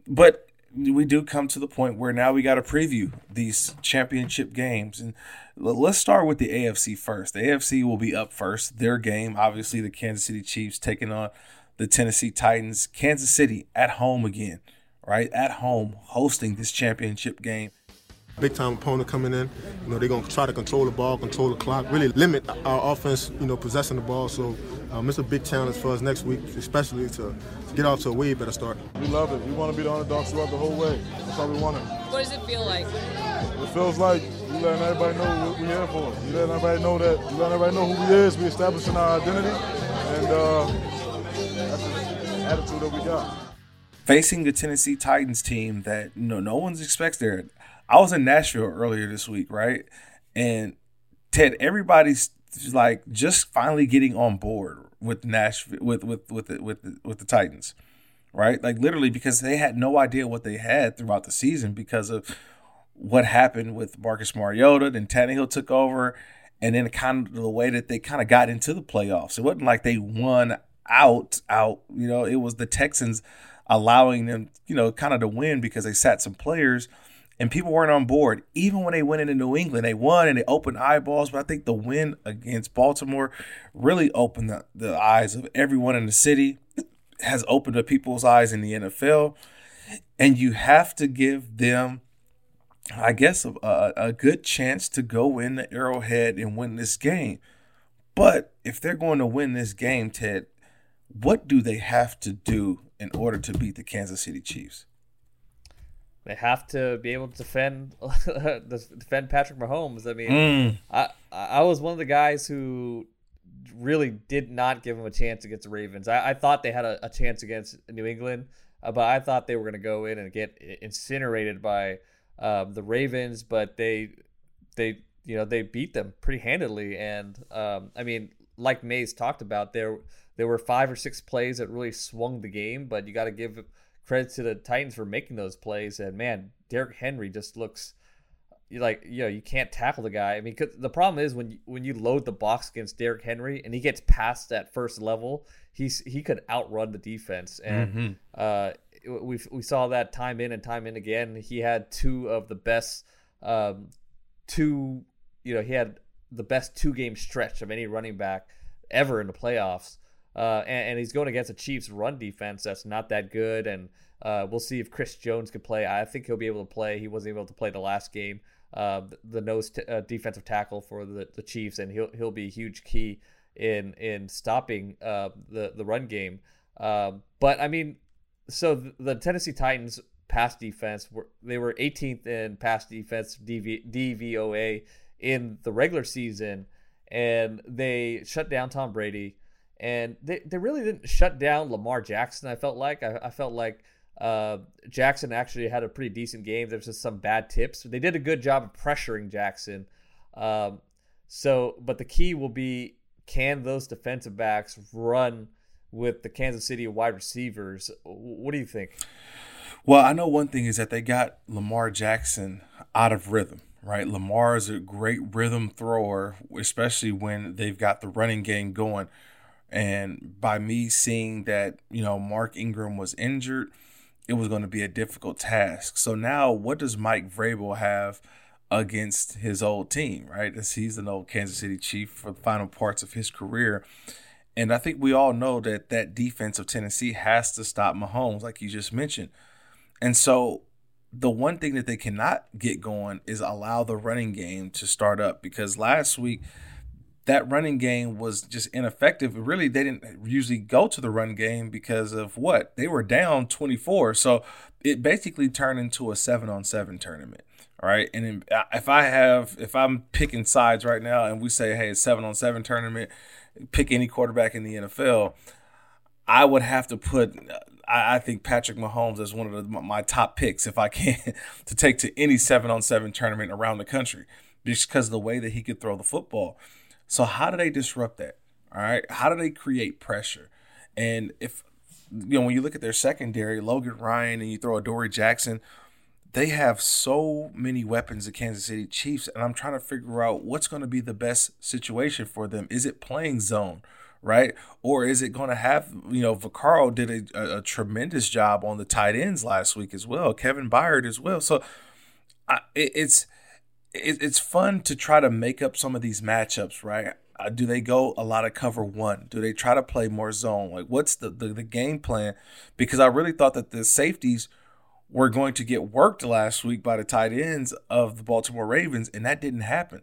but we do come to the point where now we got to preview these championship games. And let's start with the AFC first. The AFC will be up first. Their game, obviously, the Kansas City Chiefs taking on the Tennessee Titans. Kansas City at home again, right? At home, hosting this championship game big time opponent coming in. You know, they're going to try to control the ball, control the clock, really limit our offense, you know, possessing the ball. So um, it's a big challenge for us next week, especially to, to, get off to a way better start. We love it. We want to be the underdogs throughout the whole way. That's how we want it. What does it feel like? It feels like we letting everybody know what we're here for. We letting everybody know that we letting everybody know who we is. We establishing our identity, and uh, that's the attitude that we got facing the Tennessee Titans team that you know no one's expects there. I was in Nashville earlier this week, right? And Ted, everybody's like just finally getting on board with Nashville with with with the, with the, with the Titans, right? Like literally because they had no idea what they had throughout the season because of what happened with Marcus Mariota. Then Tannehill took over, and then kind of the way that they kind of got into the playoffs. It wasn't like they won out out. You know, it was the Texans allowing them, you know, kind of to win because they sat some players and people weren't on board. Even when they went into New England, they won and they opened eyeballs. But I think the win against Baltimore really opened the, the eyes of everyone in the city, has opened up people's eyes in the NFL. And you have to give them, I guess, a, a good chance to go in the Arrowhead and win this game. But if they're going to win this game, Ted, what do they have to do in order to beat the Kansas City Chiefs? They have to be able to defend defend Patrick Mahomes. I mean, mm. I I was one of the guys who really did not give him a chance against the Ravens. I, I thought they had a, a, chance against New England, uh, but I thought they were going to go in and get incinerated by um, the Ravens. But they they you know they beat them pretty handily, and um, I mean, like Mays talked about, there there were five or six plays that really swung the game. But you got to give credit to the Titans for making those plays. And man, Derrick Henry just looks like you know you can't tackle the guy. I mean, the problem is when you, when you load the box against Derrick Henry and he gets past that first level, he's he could outrun the defense. And mm-hmm. uh, we we saw that time in and time in again. He had two of the best um, two. You know, he had the best two game stretch of any running back ever in the playoffs. Uh, and, and, he's going against a Chiefs run defense that's not that good. And uh, we'll see if Chris Jones can play. I think he'll be able to play. He wasn't able to play the last game. Uh, the nose t- uh, defensive tackle for the, the Chiefs, and he'll he'll be a huge key in in stopping uh, the the run game. Um, but I mean, so the, the Tennessee Titans pass defense were they were 18th in pass defense DV, DVOA in the regular season, and they shut down Tom Brady and they, they really didn't shut down Lamar Jackson. I felt like I, I felt like uh, Jackson actually had a pretty decent game. There's just some bad tips. They did a good job of pressuring Jackson. Um, so, but the key will be can those defensive backs run with the Kansas City wide receivers? What do you think? Well, I know one thing is that they got Lamar Jackson out of rhythm right? Lamar is a great rhythm thrower, especially when they've got the running game going. And by me seeing that, you know, Mark Ingram was injured, it was going to be a difficult task. So now, what does Mike Vrabel have against his old team, right? As he's an old Kansas City Chief for the final parts of his career. And I think we all know that that defense of Tennessee has to stop Mahomes, like you just mentioned. And so the one thing that they cannot get going is allow the running game to start up because last week that running game was just ineffective. Really, they didn't usually go to the run game because of what? They were down 24. So it basically turned into a seven on seven tournament. All right. And uh, if I have, if I'm picking sides right now and we say, hey, it's seven on seven tournament, pick any quarterback in the NFL, I would have to put, uh, I, think Patrick Mahomes is one of the, my top picks if I can to take to any seven on seven tournament around the country just because of the way that he could throw the football. So, how do they disrupt that? All right. How do they create pressure? And if, you know, when you look at their secondary, Logan Ryan and you throw Adoree' Jackson, they have so many weapons, the Kansas City Chiefs, and I'm trying to figure out what's going to be the best situation for them. Is it playing zone, right? Or is it going to have, you know, Vaccaro did a, a, a tremendous job on the tight ends last week as well, Kevin Byard as well. So I, it, it's it, it's fun to try to make up some of these matchups, right? Uh, do they go a lot of cover one? Do they try to play more zone? Like, what's the, the, the game plan? Because I really thought that the safeties – were going to get worked last week by the tight ends of the Baltimore Ravens, and that didn't happen.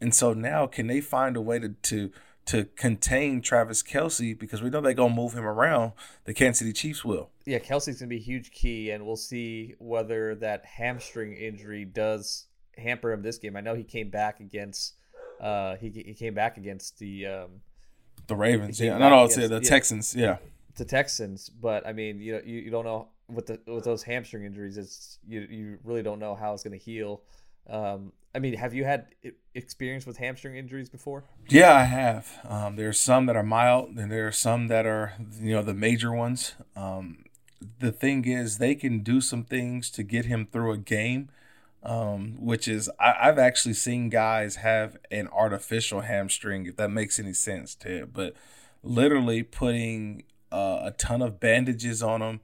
And so now, can they find a way to to to contain Travis Kelce? because we know they're gonna move him around. The Kansas City Chiefs will. Yeah, Kelce's gonna be a huge key, and we'll see whether that hamstring injury does hamper him this game. I know he came back against uh he he came back against the um the Ravens. Yeah, no, no, it's the Texans. Yeah, the Texans. But I mean, you know, you, you don't know with the with those hamstring injuries, it's you you really don't know how it's going to heal. Um, I mean, have you had experience with hamstring injuries before? Yeah, I have. Um, there are some that are mild, and there are some that are you know the major ones. Um, the thing is, they can do some things to get him through a game, um, which is I, have actually seen guys have an artificial hamstring, if that makes any sense, to Ted. But literally putting uh, a ton of bandages on them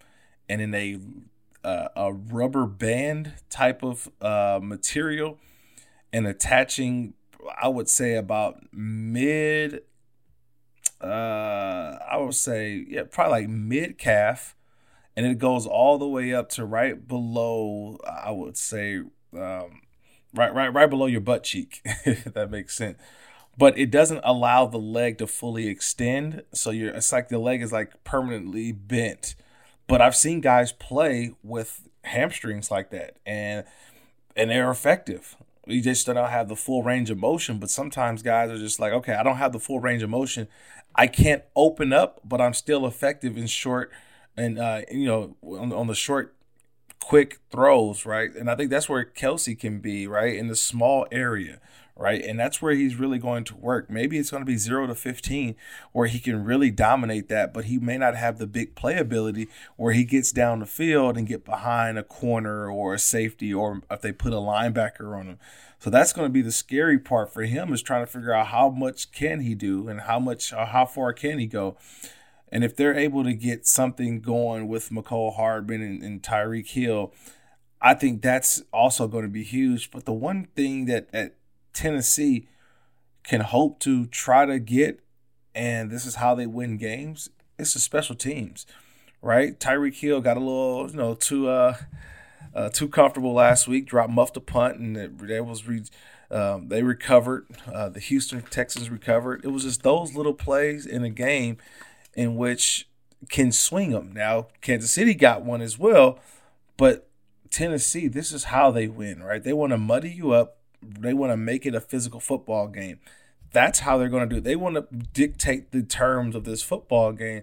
and in a uh, a rubber band type of uh, material and attaching i would say about mid uh, i would say yeah probably like mid calf and it goes all the way up to right below i would say um, right right right below your butt cheek if that makes sense but it doesn't allow the leg to fully extend so you're it's like the leg is like permanently bent but I've seen guys play with hamstrings like that, and and they're effective. You just don't have the full range of motion. But sometimes guys are just like, okay, I don't have the full range of motion. I can't open up, but I'm still effective in short and uh, you know on, on the short, quick throws, right? And I think that's where Kelce can be, right, in the small area right? And that's where he's really going to work. Maybe it's going to be 0 to 15 where he can really dominate that, but he may not have the big playability where he gets down the field and get behind a corner or a safety or if they put a linebacker on him. So that's going to be the scary part for him is trying to figure out how much can he do and how much how far can he go. And if they're able to get something going with Mecole Hardman and, and Tyreek Hill, I think that's also going to be huge. But the one thing that, that Tennessee can hope to try to get, and this is how they win games, it's the special teams, right? Tyreek Hill got a little, you know, too uh, uh too comfortable last week, dropped muffed a punt, and it, it was re- um, they recovered. Uh, the Houston Texans recovered. It was just those little plays in a game in which can swing them. Now Kansas City got one as well, but Tennessee, this is how they win, right? They want to muddy you up they want to make it a physical football game. That's how they're going to do it. They want to dictate the terms of this football game.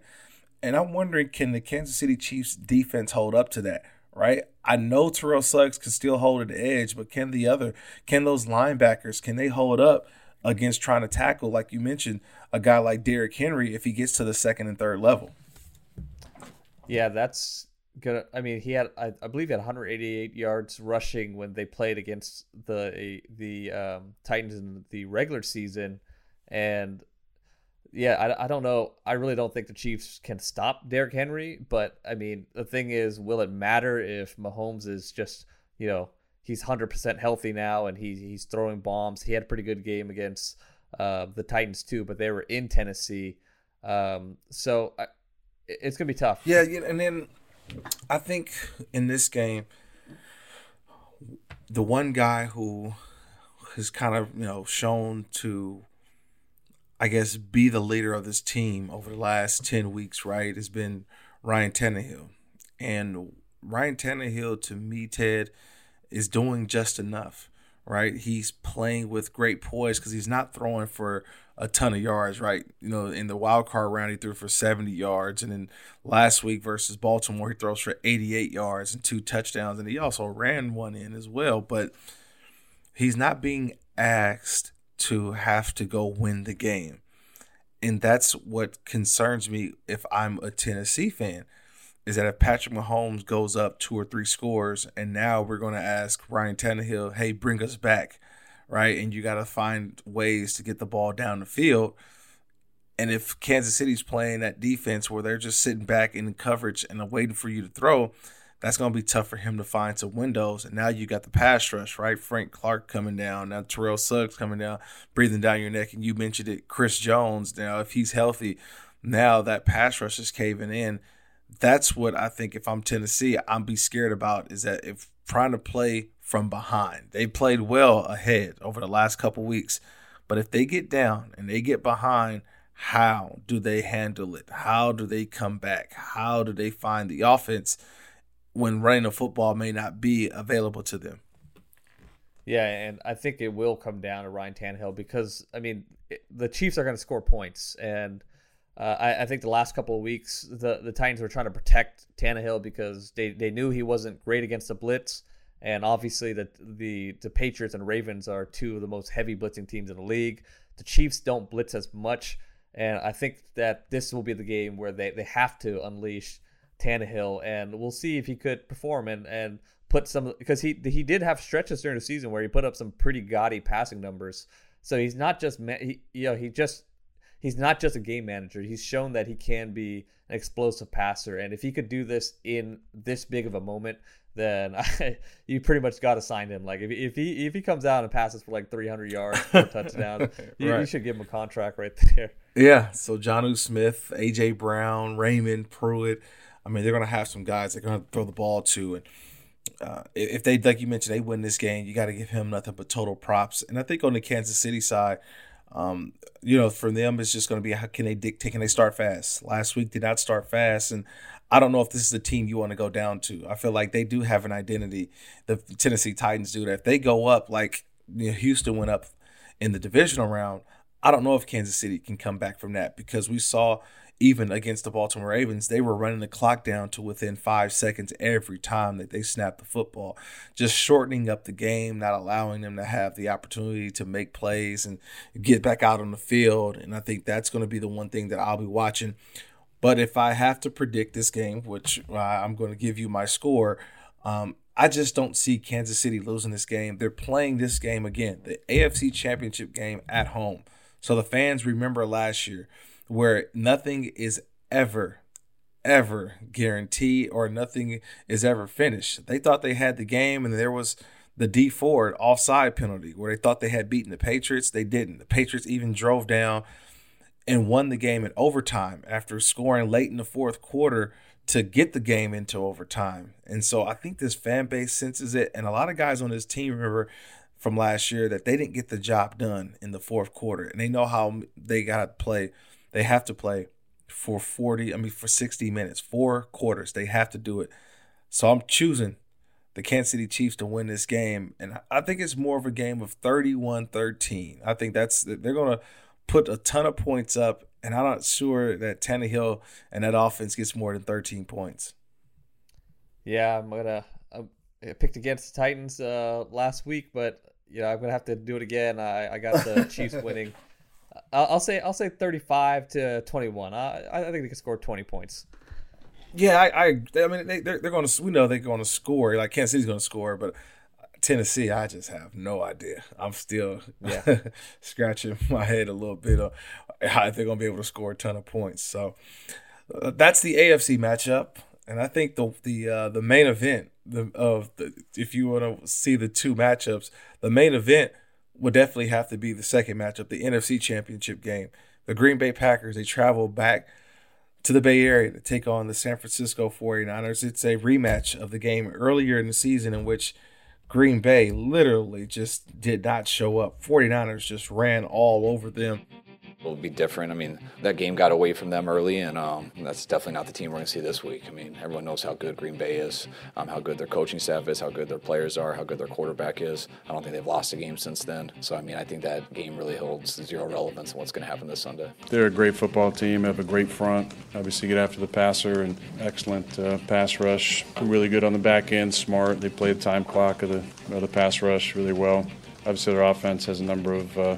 And I'm wondering, can the Kansas City Chiefs defense hold up to that? Right? I know Terrell Suggs can still hold at the edge, but can the other, can those linebackers, can they hold up against trying to tackle, like you mentioned, a guy like Derrick Henry if he gets to the second and third level? Yeah, that's gonna. I mean, he had I, I believe he had 188 yards rushing when they played against the the um, Titans in the regular season, and yeah, I, I don't know. I really don't think the Chiefs can stop Derrick Henry, but I mean, the thing is, will it matter if Mahomes is just you know he's 100% healthy now and he, he's throwing bombs. He had a pretty good game against uh, the Titans too, but they were in Tennessee. Um, so I, it's going to be tough. Yeah, and then I think in this game, the one guy who has kind of, you know, shown to I guess, be the leader of this team over the last 10 weeks, right, has been Ryan Tannehill. And Ryan Tannehill, to me, Ted, is doing just enough, right? He's playing with great poise because he's not throwing for a ton of yards, right? You know, in the wild card round, he threw for 70 yards. And then last week versus Baltimore, he throws for 88 yards and two touchdowns. And he also ran one in as well. But he's not being asked to have to go win the game. And that's what concerns me if I'm a Tennessee fan is that if Patrick Mahomes goes up two or three scores and now we're going to ask Ryan Tannehill, hey, bring us back, right? And you got to find ways to get the ball down the field. And if Kansas City's playing that defense where they're just sitting back in coverage and waiting for you to throw, that's going to be tough for him to find some windows. And now you got the pass rush, right? Frank Clark coming down, now Terrell Suggs coming down, breathing down your neck. And you mentioned it, Chris Jones. Now, if he's healthy, now that pass rush is caving in. That's what I think if I'm Tennessee, I'm be scared about is that if trying to play from behind. They played well ahead over the last couple weeks. But if they get down and they get behind, how do they handle it? How do they come back? How do they find the offense? when running a football may not be available to them. Yeah, and I think it will come down to Ryan Tannehill because I mean the Chiefs are going to score points, and uh, I, I, think the last couple of weeks the the Titans were trying to protect Tannehill because they, they knew he wasn't great against the blitz, and obviously the the the Patriots and Ravens are two of the most heavy blitzing teams in the league. The Chiefs don't blitz as much, and I think that this will be the game where they, they have to unleash Tannehill, and we'll see if he could perform and and put some because he he did have stretches during the season where he put up some pretty gaudy passing numbers. So he's not just he, you know he just he's not just a game manager. He's shown that he can be an explosive passer, and if he could do this in this big of a moment, then I, you pretty much got to sign him. Like if, if he if he comes out and passes for like 300 yards, four touchdowns, right. you, you, should give him a contract right there. Yeah. So Jonnu Smith, AJ Brown, Raymond Pruitt. I mean, they're going to have some guys they're going to throw the ball to, and uh, if they, like you mentioned, they win this game, you got to give him nothing but total props. And I think on the Kansas City side, um, you know, for them, it's just going to be how can they dictate? Can they start fast? Last week did not start fast, and I don't know if this is the team you want to go down to. I feel like they do have an identity. The Tennessee Titans do that. If they go up like you know, Houston went up in the divisional round, I don't know if Kansas City can come back from that because we saw even against the Baltimore Ravens, they were running the clock down to within five seconds every time that they snapped the football, just shortening up the game, not allowing them to have the opportunity to make plays and get back out on the field. And I think that's going to be the one thing that I'll be watching. But if I have to predict this game, which uh, I'm going to give you my score, um, I just don't see Kansas City losing this game. They're playing this game again, the AFC Championship game at home. So the fans remember last year where nothing is ever ever guaranteed or nothing is ever finished. They thought they had the game and there was the Dee Ford offside penalty where they thought they had beaten the Patriots. They didn't. The Patriots even drove down and won the game in overtime after scoring late in the fourth quarter to get the game into overtime. And so I think this fan base senses it. And a lot of guys on this team remember from last year that they didn't get the job done in the fourth quarter. And they know how they got to play they have to play for 40, I mean, for 60 minutes, four quarters. They have to do it. So I'm choosing the Kansas City Chiefs to win this game. And I think it's more of a game of 31 13. I think that's, they're going to put a ton of points up. And I'm not sure that Tannehill and that offense gets more than 13 points. Yeah, I'm going to, I picked against the Titans uh, last week, but, you know, I'm going to have to do it again. I, I got the Chiefs winning. I'll say I'll say 35 to 21. I I think they can score 20 points. Yeah, I I, I mean they they're, they're going to we know they're going to score. Like Kansas City's going to score, but Tennessee, I just have no idea. I'm still yeah scratching my head a little bit on how they're going to be able to score a ton of points. So uh, that's the AFC matchup. And I think the the uh, the main event the, of the if you want to see the two matchups, the main event would definitely have to be the second matchup, the NFC Championship game. The Green Bay Packers they travel back to the Bay Area to take on the San Francisco 49ers. It's a rematch of the game earlier in the season in which Green Bay literally just did not show up. 49ers just ran all over them will be different. I mean, that game got away from them early, and um, that's definitely not the team we're going to see this week. I mean, everyone knows how good Green Bay is, um, how good their coaching staff is, how good their players are, how good their quarterback is. I don't think they've lost a game since then. So, I mean, I think that game really holds zero relevance in what's going to happen this Sunday. They're a great football team, have a great front, obviously get after the passer, and excellent uh, pass rush. Really good on the back end, smart. They play the time clock of the, of the pass rush really well. Obviously, their offense has a number of uh,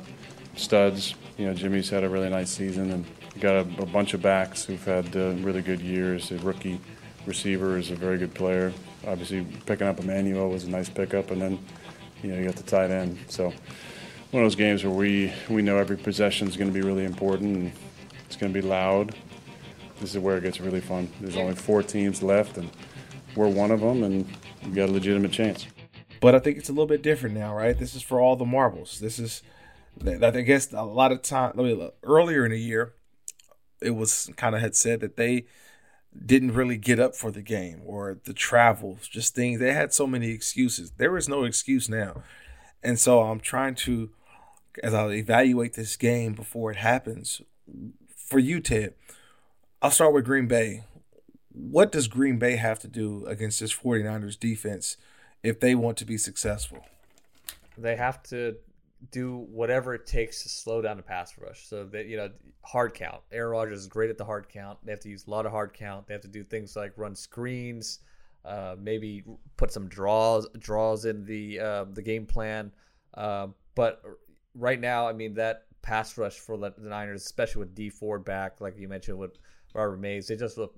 studs you know, Jimmy's had a really nice season and got a, a bunch of backs who've had uh, really good years. A rookie receiver is a very good player. Obviously, picking up Emmanuel was a nice pickup, and then you know you got the tight end. So one of those games where we we know every possession is going to be really important and it's going to be loud. This is where it gets really fun. There's only four teams left, and we're one of them, and we've got a legitimate chance. But I think it's a little bit different now, right? This is for all the marbles. This is I guess a lot of time earlier in the year, it was kind of had said that they didn't really get up for the game or the travels, just things. They had so many excuses. There is no excuse now, and so I'm trying to, as I evaluate this game before it happens, for you, Ted. I'll start with Green Bay. What does Green Bay have to do against this 49ers defense if they want to be successful? They have to do whatever it takes to slow down the pass rush. So that you know, hard count. Aaron Rodgers is great at the hard count. They have to use a lot of hard count. They have to do things like run screens, uh, maybe put some draws draws in the uh, the game plan. Uh, but right now, I mean that pass rush for the, Niners, especially with Dee Ford back, like you mentioned with Robert Mays, they just look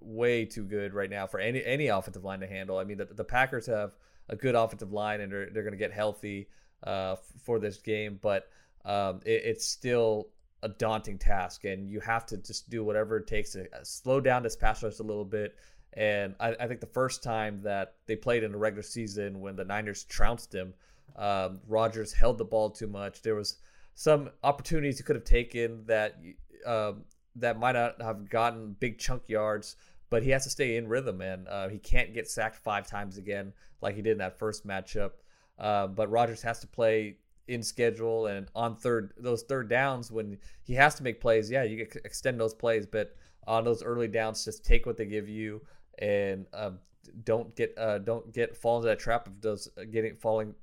way too good right now for any any offensive line to handle. I mean, the, the Packers have a good offensive line and they're, they're going to get healthy uh, for this game, but um, it, it's still a daunting task, and you have to just do whatever it takes to uh, slow down this pass rush a little bit. And I, I think the first time that they played in the regular season, when the Niners trounced him, um, Rodgers held the ball too much. There was some opportunities he could have taken that um, that might not have gotten big chunk yards, but he has to stay in rhythm, and uh, he can't get sacked five times again like he did in that first matchup. Uh, but Rodgers has to play in schedule and on third those third downs when he has to make plays. Yeah, you can extend those plays, but on those early downs, just take what they give you and um, don't get uh, don't get fall into that trap of those uh, getting falling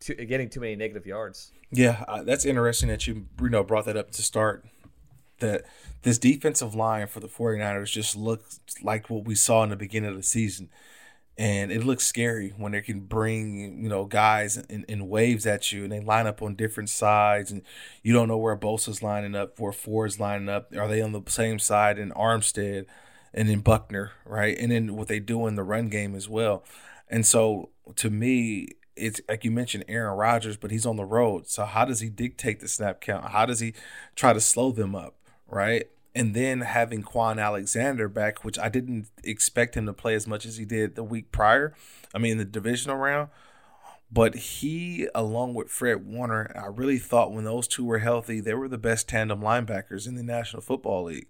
to, getting too many negative yards. Yeah, uh, that's interesting that you you know brought that up to start. That this defensive line for the 49ers just looks like what we saw in the beginning of the season and it looks scary when they can bring you know guys in, in waves at you and they line up on different sides and you don't know where Bosa's lining up where Ford's lining up. Are they on the same side in Armstead and in Buckner right? And then what they do in the run game as well. And so to me it's like you mentioned Aaron Rodgers but he's on the road. So how does he dictate the snap count? How does he try to slow them up right and then having Kwon Alexander back, which I didn't expect him to play as much as he did the week prior. I mean, the divisional round. But he, along with Fred Warner, I really thought when those two were healthy, they were the best tandem linebackers in the National Football League.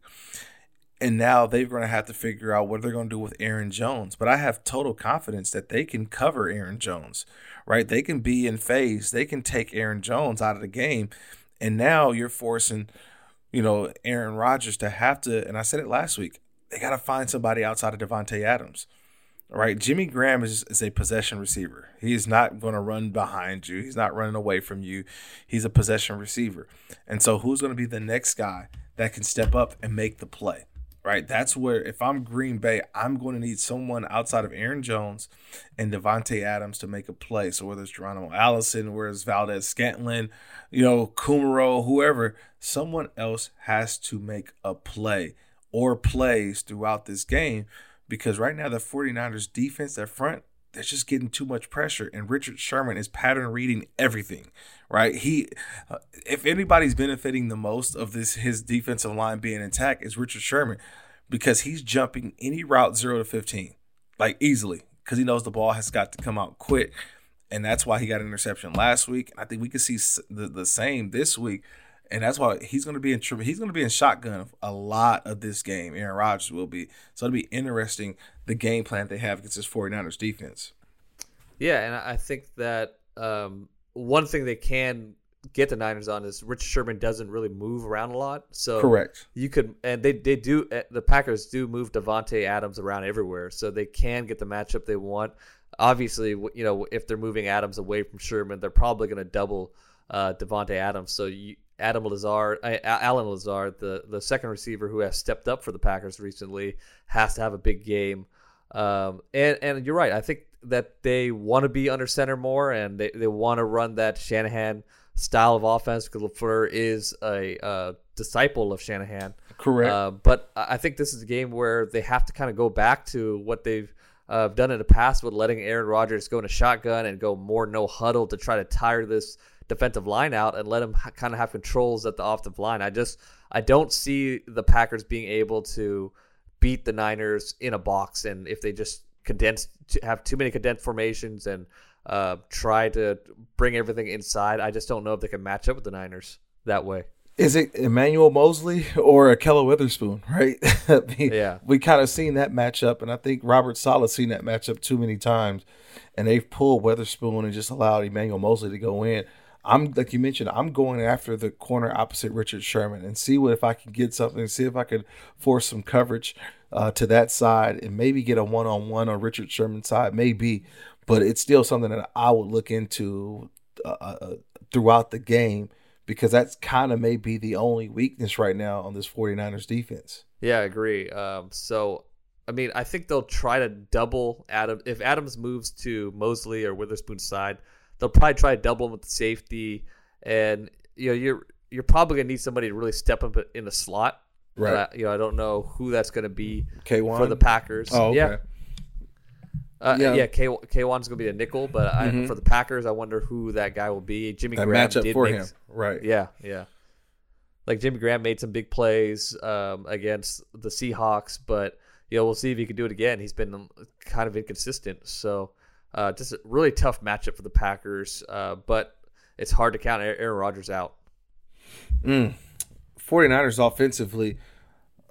And now they're going to have to figure out what they're going to do with Aaron Jones. But I have total confidence that they can cover Aaron Jones, right? They can be in phase. They can take Aaron Jones out of the game. And now you're forcing you know, Aaron Rodgers to have to, and I said it last week, they got to find somebody outside of Davante Adams. Right, Jimmy Graham is, is a possession receiver. He is not going to run behind you. He's not running away from you. He's a possession receiver. And so, who's going to be the next guy that can step up and make the play? Right, that's where if I'm Green Bay, I'm going to need someone outside of Aaron Jones and Davante Adams to make a play. So whether it's Geronimo Allison, whether it's Valdes-Scantling, you know, Kumerow, whoever, someone else has to make a play or plays throughout this game because right now the 49ers defense at front they're just getting too much pressure and Richard Sherman is pattern reading everything right he uh, if anybody's benefiting the most of this his defensive line being intact is Richard Sherman because he's jumping any route zero to 15, like easily, because he knows the ball has got to come out quick. And that's why he got an interception last week. I think we could see the, the same this week. And that's why he's going to be in he's going to be in shotgun a lot of this game. Aaron Rodgers will be. So it'll be interesting the game plan they have against this 49ers defense. Yeah, and I think that um, one thing they can get the Niners on is Rich Sherman doesn't really move around a lot. So correct. You could and they they do eh, the Packers do move Davante Adams around everywhere, so they can get the matchup they want. Obviously, you know if they're moving Adams away from Sherman, they're probably going to double uh, Davante Adams. So you, Adam Lazard, uh, Allen Lazard, the the second receiver who has stepped up for the Packers recently, has to have a big game. Um, and and you're right. I think that they want to be under center more, and they, they want to run that Shanahan style of offense because LaFleur is a uh, disciple of Shanahan. Correct. Uh, but I think this is a game where they have to kind of go back to what they've uh, done in the past with letting Aaron Rodgers go in a shotgun and go more no huddle to try to tire this defensive line out and let him ha- kind of have controls at the offensive line. I just I don't see the Packers being able to beat the Niners in a box and if they just condense have too many condensed formations and uh, try to bring everything inside. I just don't know if they can match up with the Niners that way. Is it Emmanuel Moseley or Ahkello Witherspoon, right? yeah. We kind of seen that matchup, and I think Robert Saleh seen that matchup too many times, and they've pulled Witherspoon and just allowed Emmanuel Moseley to go in. I'm like you mentioned, I'm going after the corner opposite Richard Sherman and see what if I can get something, see if I could force some coverage uh, to that side and maybe get a one on one on Richard Sherman's side, maybe but it's still something that I would look into uh, uh, uh throughout the game because that's kind of maybe the only weakness right now on this 49ers defense. Yeah, I agree. Um, so, I mean, I think they'll try to double Adam. If Adams moves to Moseley or Witherspoon's side, they'll probably try to double him with the safety. And, you know, you're you're probably going to need somebody to really step up in the slot. Right. I, you know, I don't know who that's going to be K1? for the Packers. Oh, okay. Yeah. Uh, Yeah. yeah, K K1's gonna be a nickel, but I, Mhm. for the Packers, I wonder who that guy will be. Jimmy That Graham matchup did for make- him, right. Yeah, yeah. Like Jimmy Graham made some big plays um, against the Seahawks, but you know we'll see if he can do it again. He's been kind of inconsistent, so uh, just a really tough matchup for the Packers. Uh, but it's hard to count Aaron Rodgers out. Mm. 49ers offensively,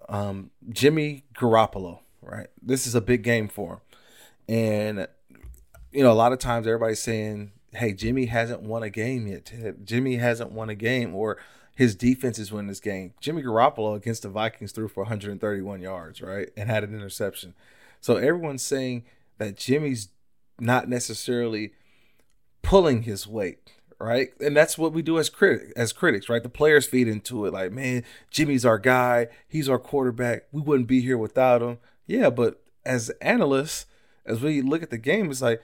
um, Jimmy Garoppolo, right? This is a big game for him. And, you know, a lot of times everybody's saying, hey, Jimmy hasn't won a game yet. Jimmy hasn't won a game, or his defense is winning this game. Jimmy Garoppolo against the Vikings threw for 131 yards, right? And had an interception. So everyone's saying that Jimmy's not necessarily pulling his weight, right? And that's what we do as critic as critics, right? The players feed into it like, man, Jimmy's our guy, he's our quarterback. We wouldn't be here without him. Yeah, but as analysts, as we look at the game, it's like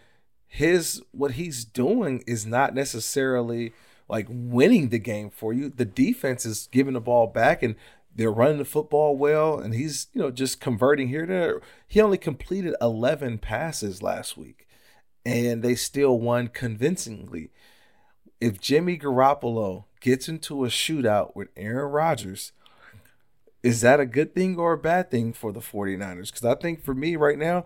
his what he's doing is not necessarily like winning the game for you. The defense is giving the ball back and they're running the football well and he's, you know, just converting here there. He only completed 11 passes last week and they still won convincingly. If Jimmy Garoppolo gets into a shootout with Aaron Rodgers, is that a good thing or a bad thing for the 49ers? Because I think for me right now,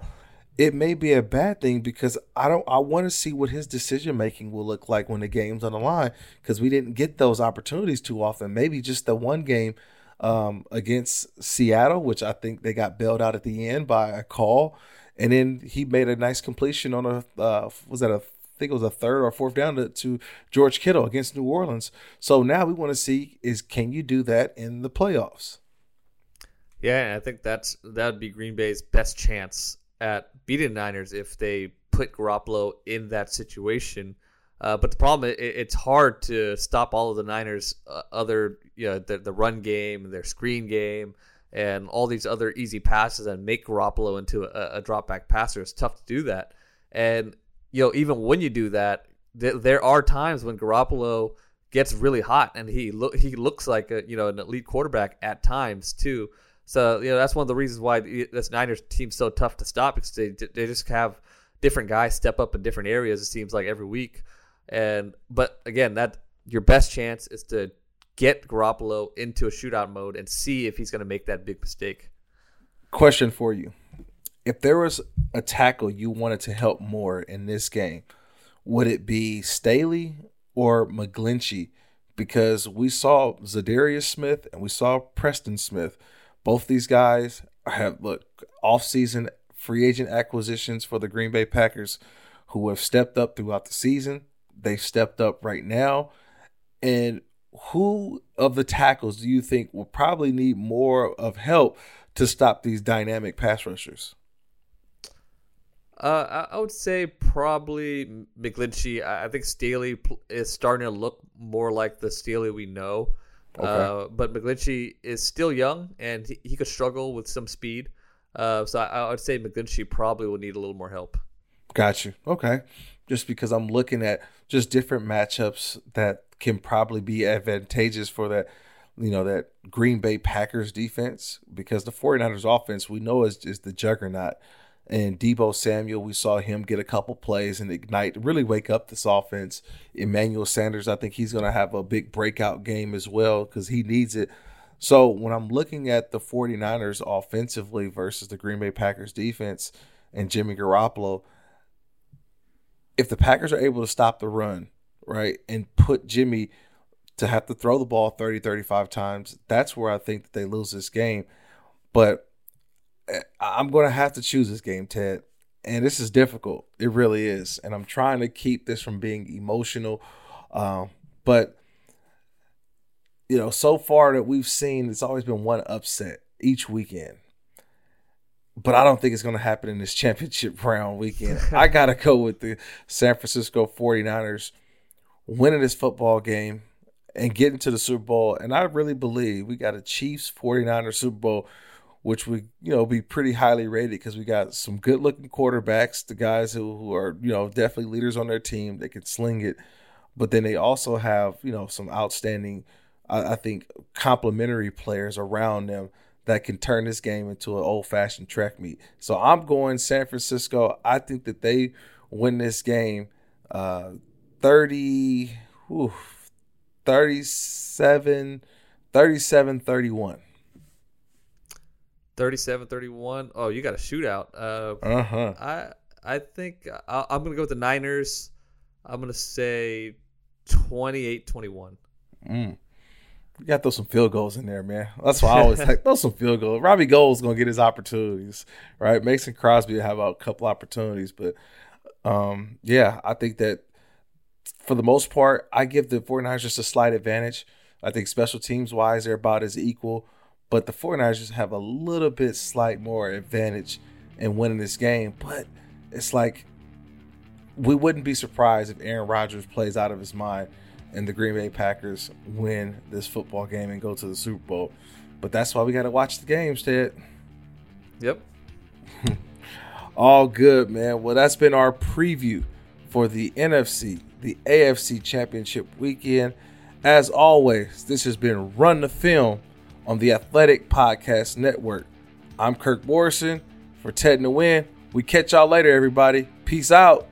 it may be a bad thing because I don't I want to see what his decision making will look like when the game's on the line because we didn't get those opportunities too often. Maybe just the one game um, against Seattle, which I think they got bailed out at the end by a call, and then he made a nice completion on a uh, was that a I think it was a third or fourth down to, to George Kittle against New Orleans. So now we want to see is can you do that in the playoffs? Yeah, I think that's that would be Green Bay's best chance at beating the Niners if they put Garoppolo in that situation. Uh, but the problem, it, it's hard to stop all of the Niners' uh, other, you know, the, the run game, their screen game, and all these other easy passes and make Garoppolo into a, a drop back passer. It's tough to do that. And, you know, even when you do that, th- there are times when Garoppolo gets really hot and he he looks like a you know an elite quarterback at times too. So you know that's one of the reasons why this Niners team's so tough to stop because they they just have different guys step up in different areas. It seems like every week, and but again that your best chance is to get Garoppolo into a shootout mode and see if he's going to make that big mistake. Question for you: If there was a tackle you wanted to help more in this game, would it be Staley or McGlinchey? Because we saw Za'Darius Smith and we saw Preston Smith. Both these guys have look off-season free agent acquisitions for the Green Bay Packers, who have stepped up throughout the season. They've stepped up right now, and who of the tackles do you think will probably need more of help to stop these dynamic pass rushers? Uh, I, would say probably McGlinchey. I, I think Staley is starting to look more like the Staley we know. Okay. Uh, but McGlinchey is still young and he, he could struggle with some speed. Uh, so I, I would say McGlinchey probably will need a little more help. Got you. Okay. Just because I'm looking at just different matchups that can probably be advantageous for that, you know, that Green Bay Packers defense because the 49ers offense we know is, is the juggernaut. And Deebo Samuel, we saw him get a couple plays and ignite, really wake up this offense. Emmanuel Sanders, I think he's going to have a big breakout game as well because he needs it. So when I'm looking at the 49ers offensively versus the Green Bay Packers defense and Jimmy Garoppolo, if the Packers are able to stop the run, right, and put Jimmy to have to throw the ball 30, 35 times, that's where I think that they lose this game. But eh, I'm going to have to choose this game, Ted. And this is difficult. It really is. And I'm trying to keep this from being emotional. Um, but, you know, so far that we've seen, it's always been one upset each weekend but I don't think it's going to happen in this championship round weekend. I got to go with the San Francisco 49ers winning this football game and getting to the Super Bowl. And I really believe we got a Chiefs 49ers Super Bowl, which would, you know, be pretty highly rated because we got some good looking quarterbacks, the guys who, who are, you know, definitely leaders on their team. They can sling it. But then they also have, you know, some outstanding, I, I think, complementary players around them that can turn this game into an old fashioned track meet. So I'm going San Francisco. I think that they win this game uh, 30, whew, 37, 37 31. 37 31. Oh, you got a shootout. Uh Uh-huh. I I think I, I'm going to go with the Niners. I'm going to say 28 21. Mm. You got to throw some field goals in there, man. That's why I always like throw some field goals. Robbie Gould's gonna get his opportunities, right? Mason Crosby will have a couple opportunities, but um, yeah, I think that for the most part, I give the 49ers just a slight advantage. I think special teams wise, they're about as equal, but the 49ers just have a little bit slight more advantage in winning this game. But it's like we wouldn't be surprised if Aaron Rodgers plays out of his mind and the Green Bay Packers win this football game and go to the Super Bowl. But that's why we got to watch the games, Ted. Yep. All good, man. Well, that's been our preview for the NFC, the AFC Championship weekend. As always, this has been Run the Film on the Athletic Podcast Network. I'm Kirk Morrison for Ted and the Win. We catch y'all later, everybody. Peace out.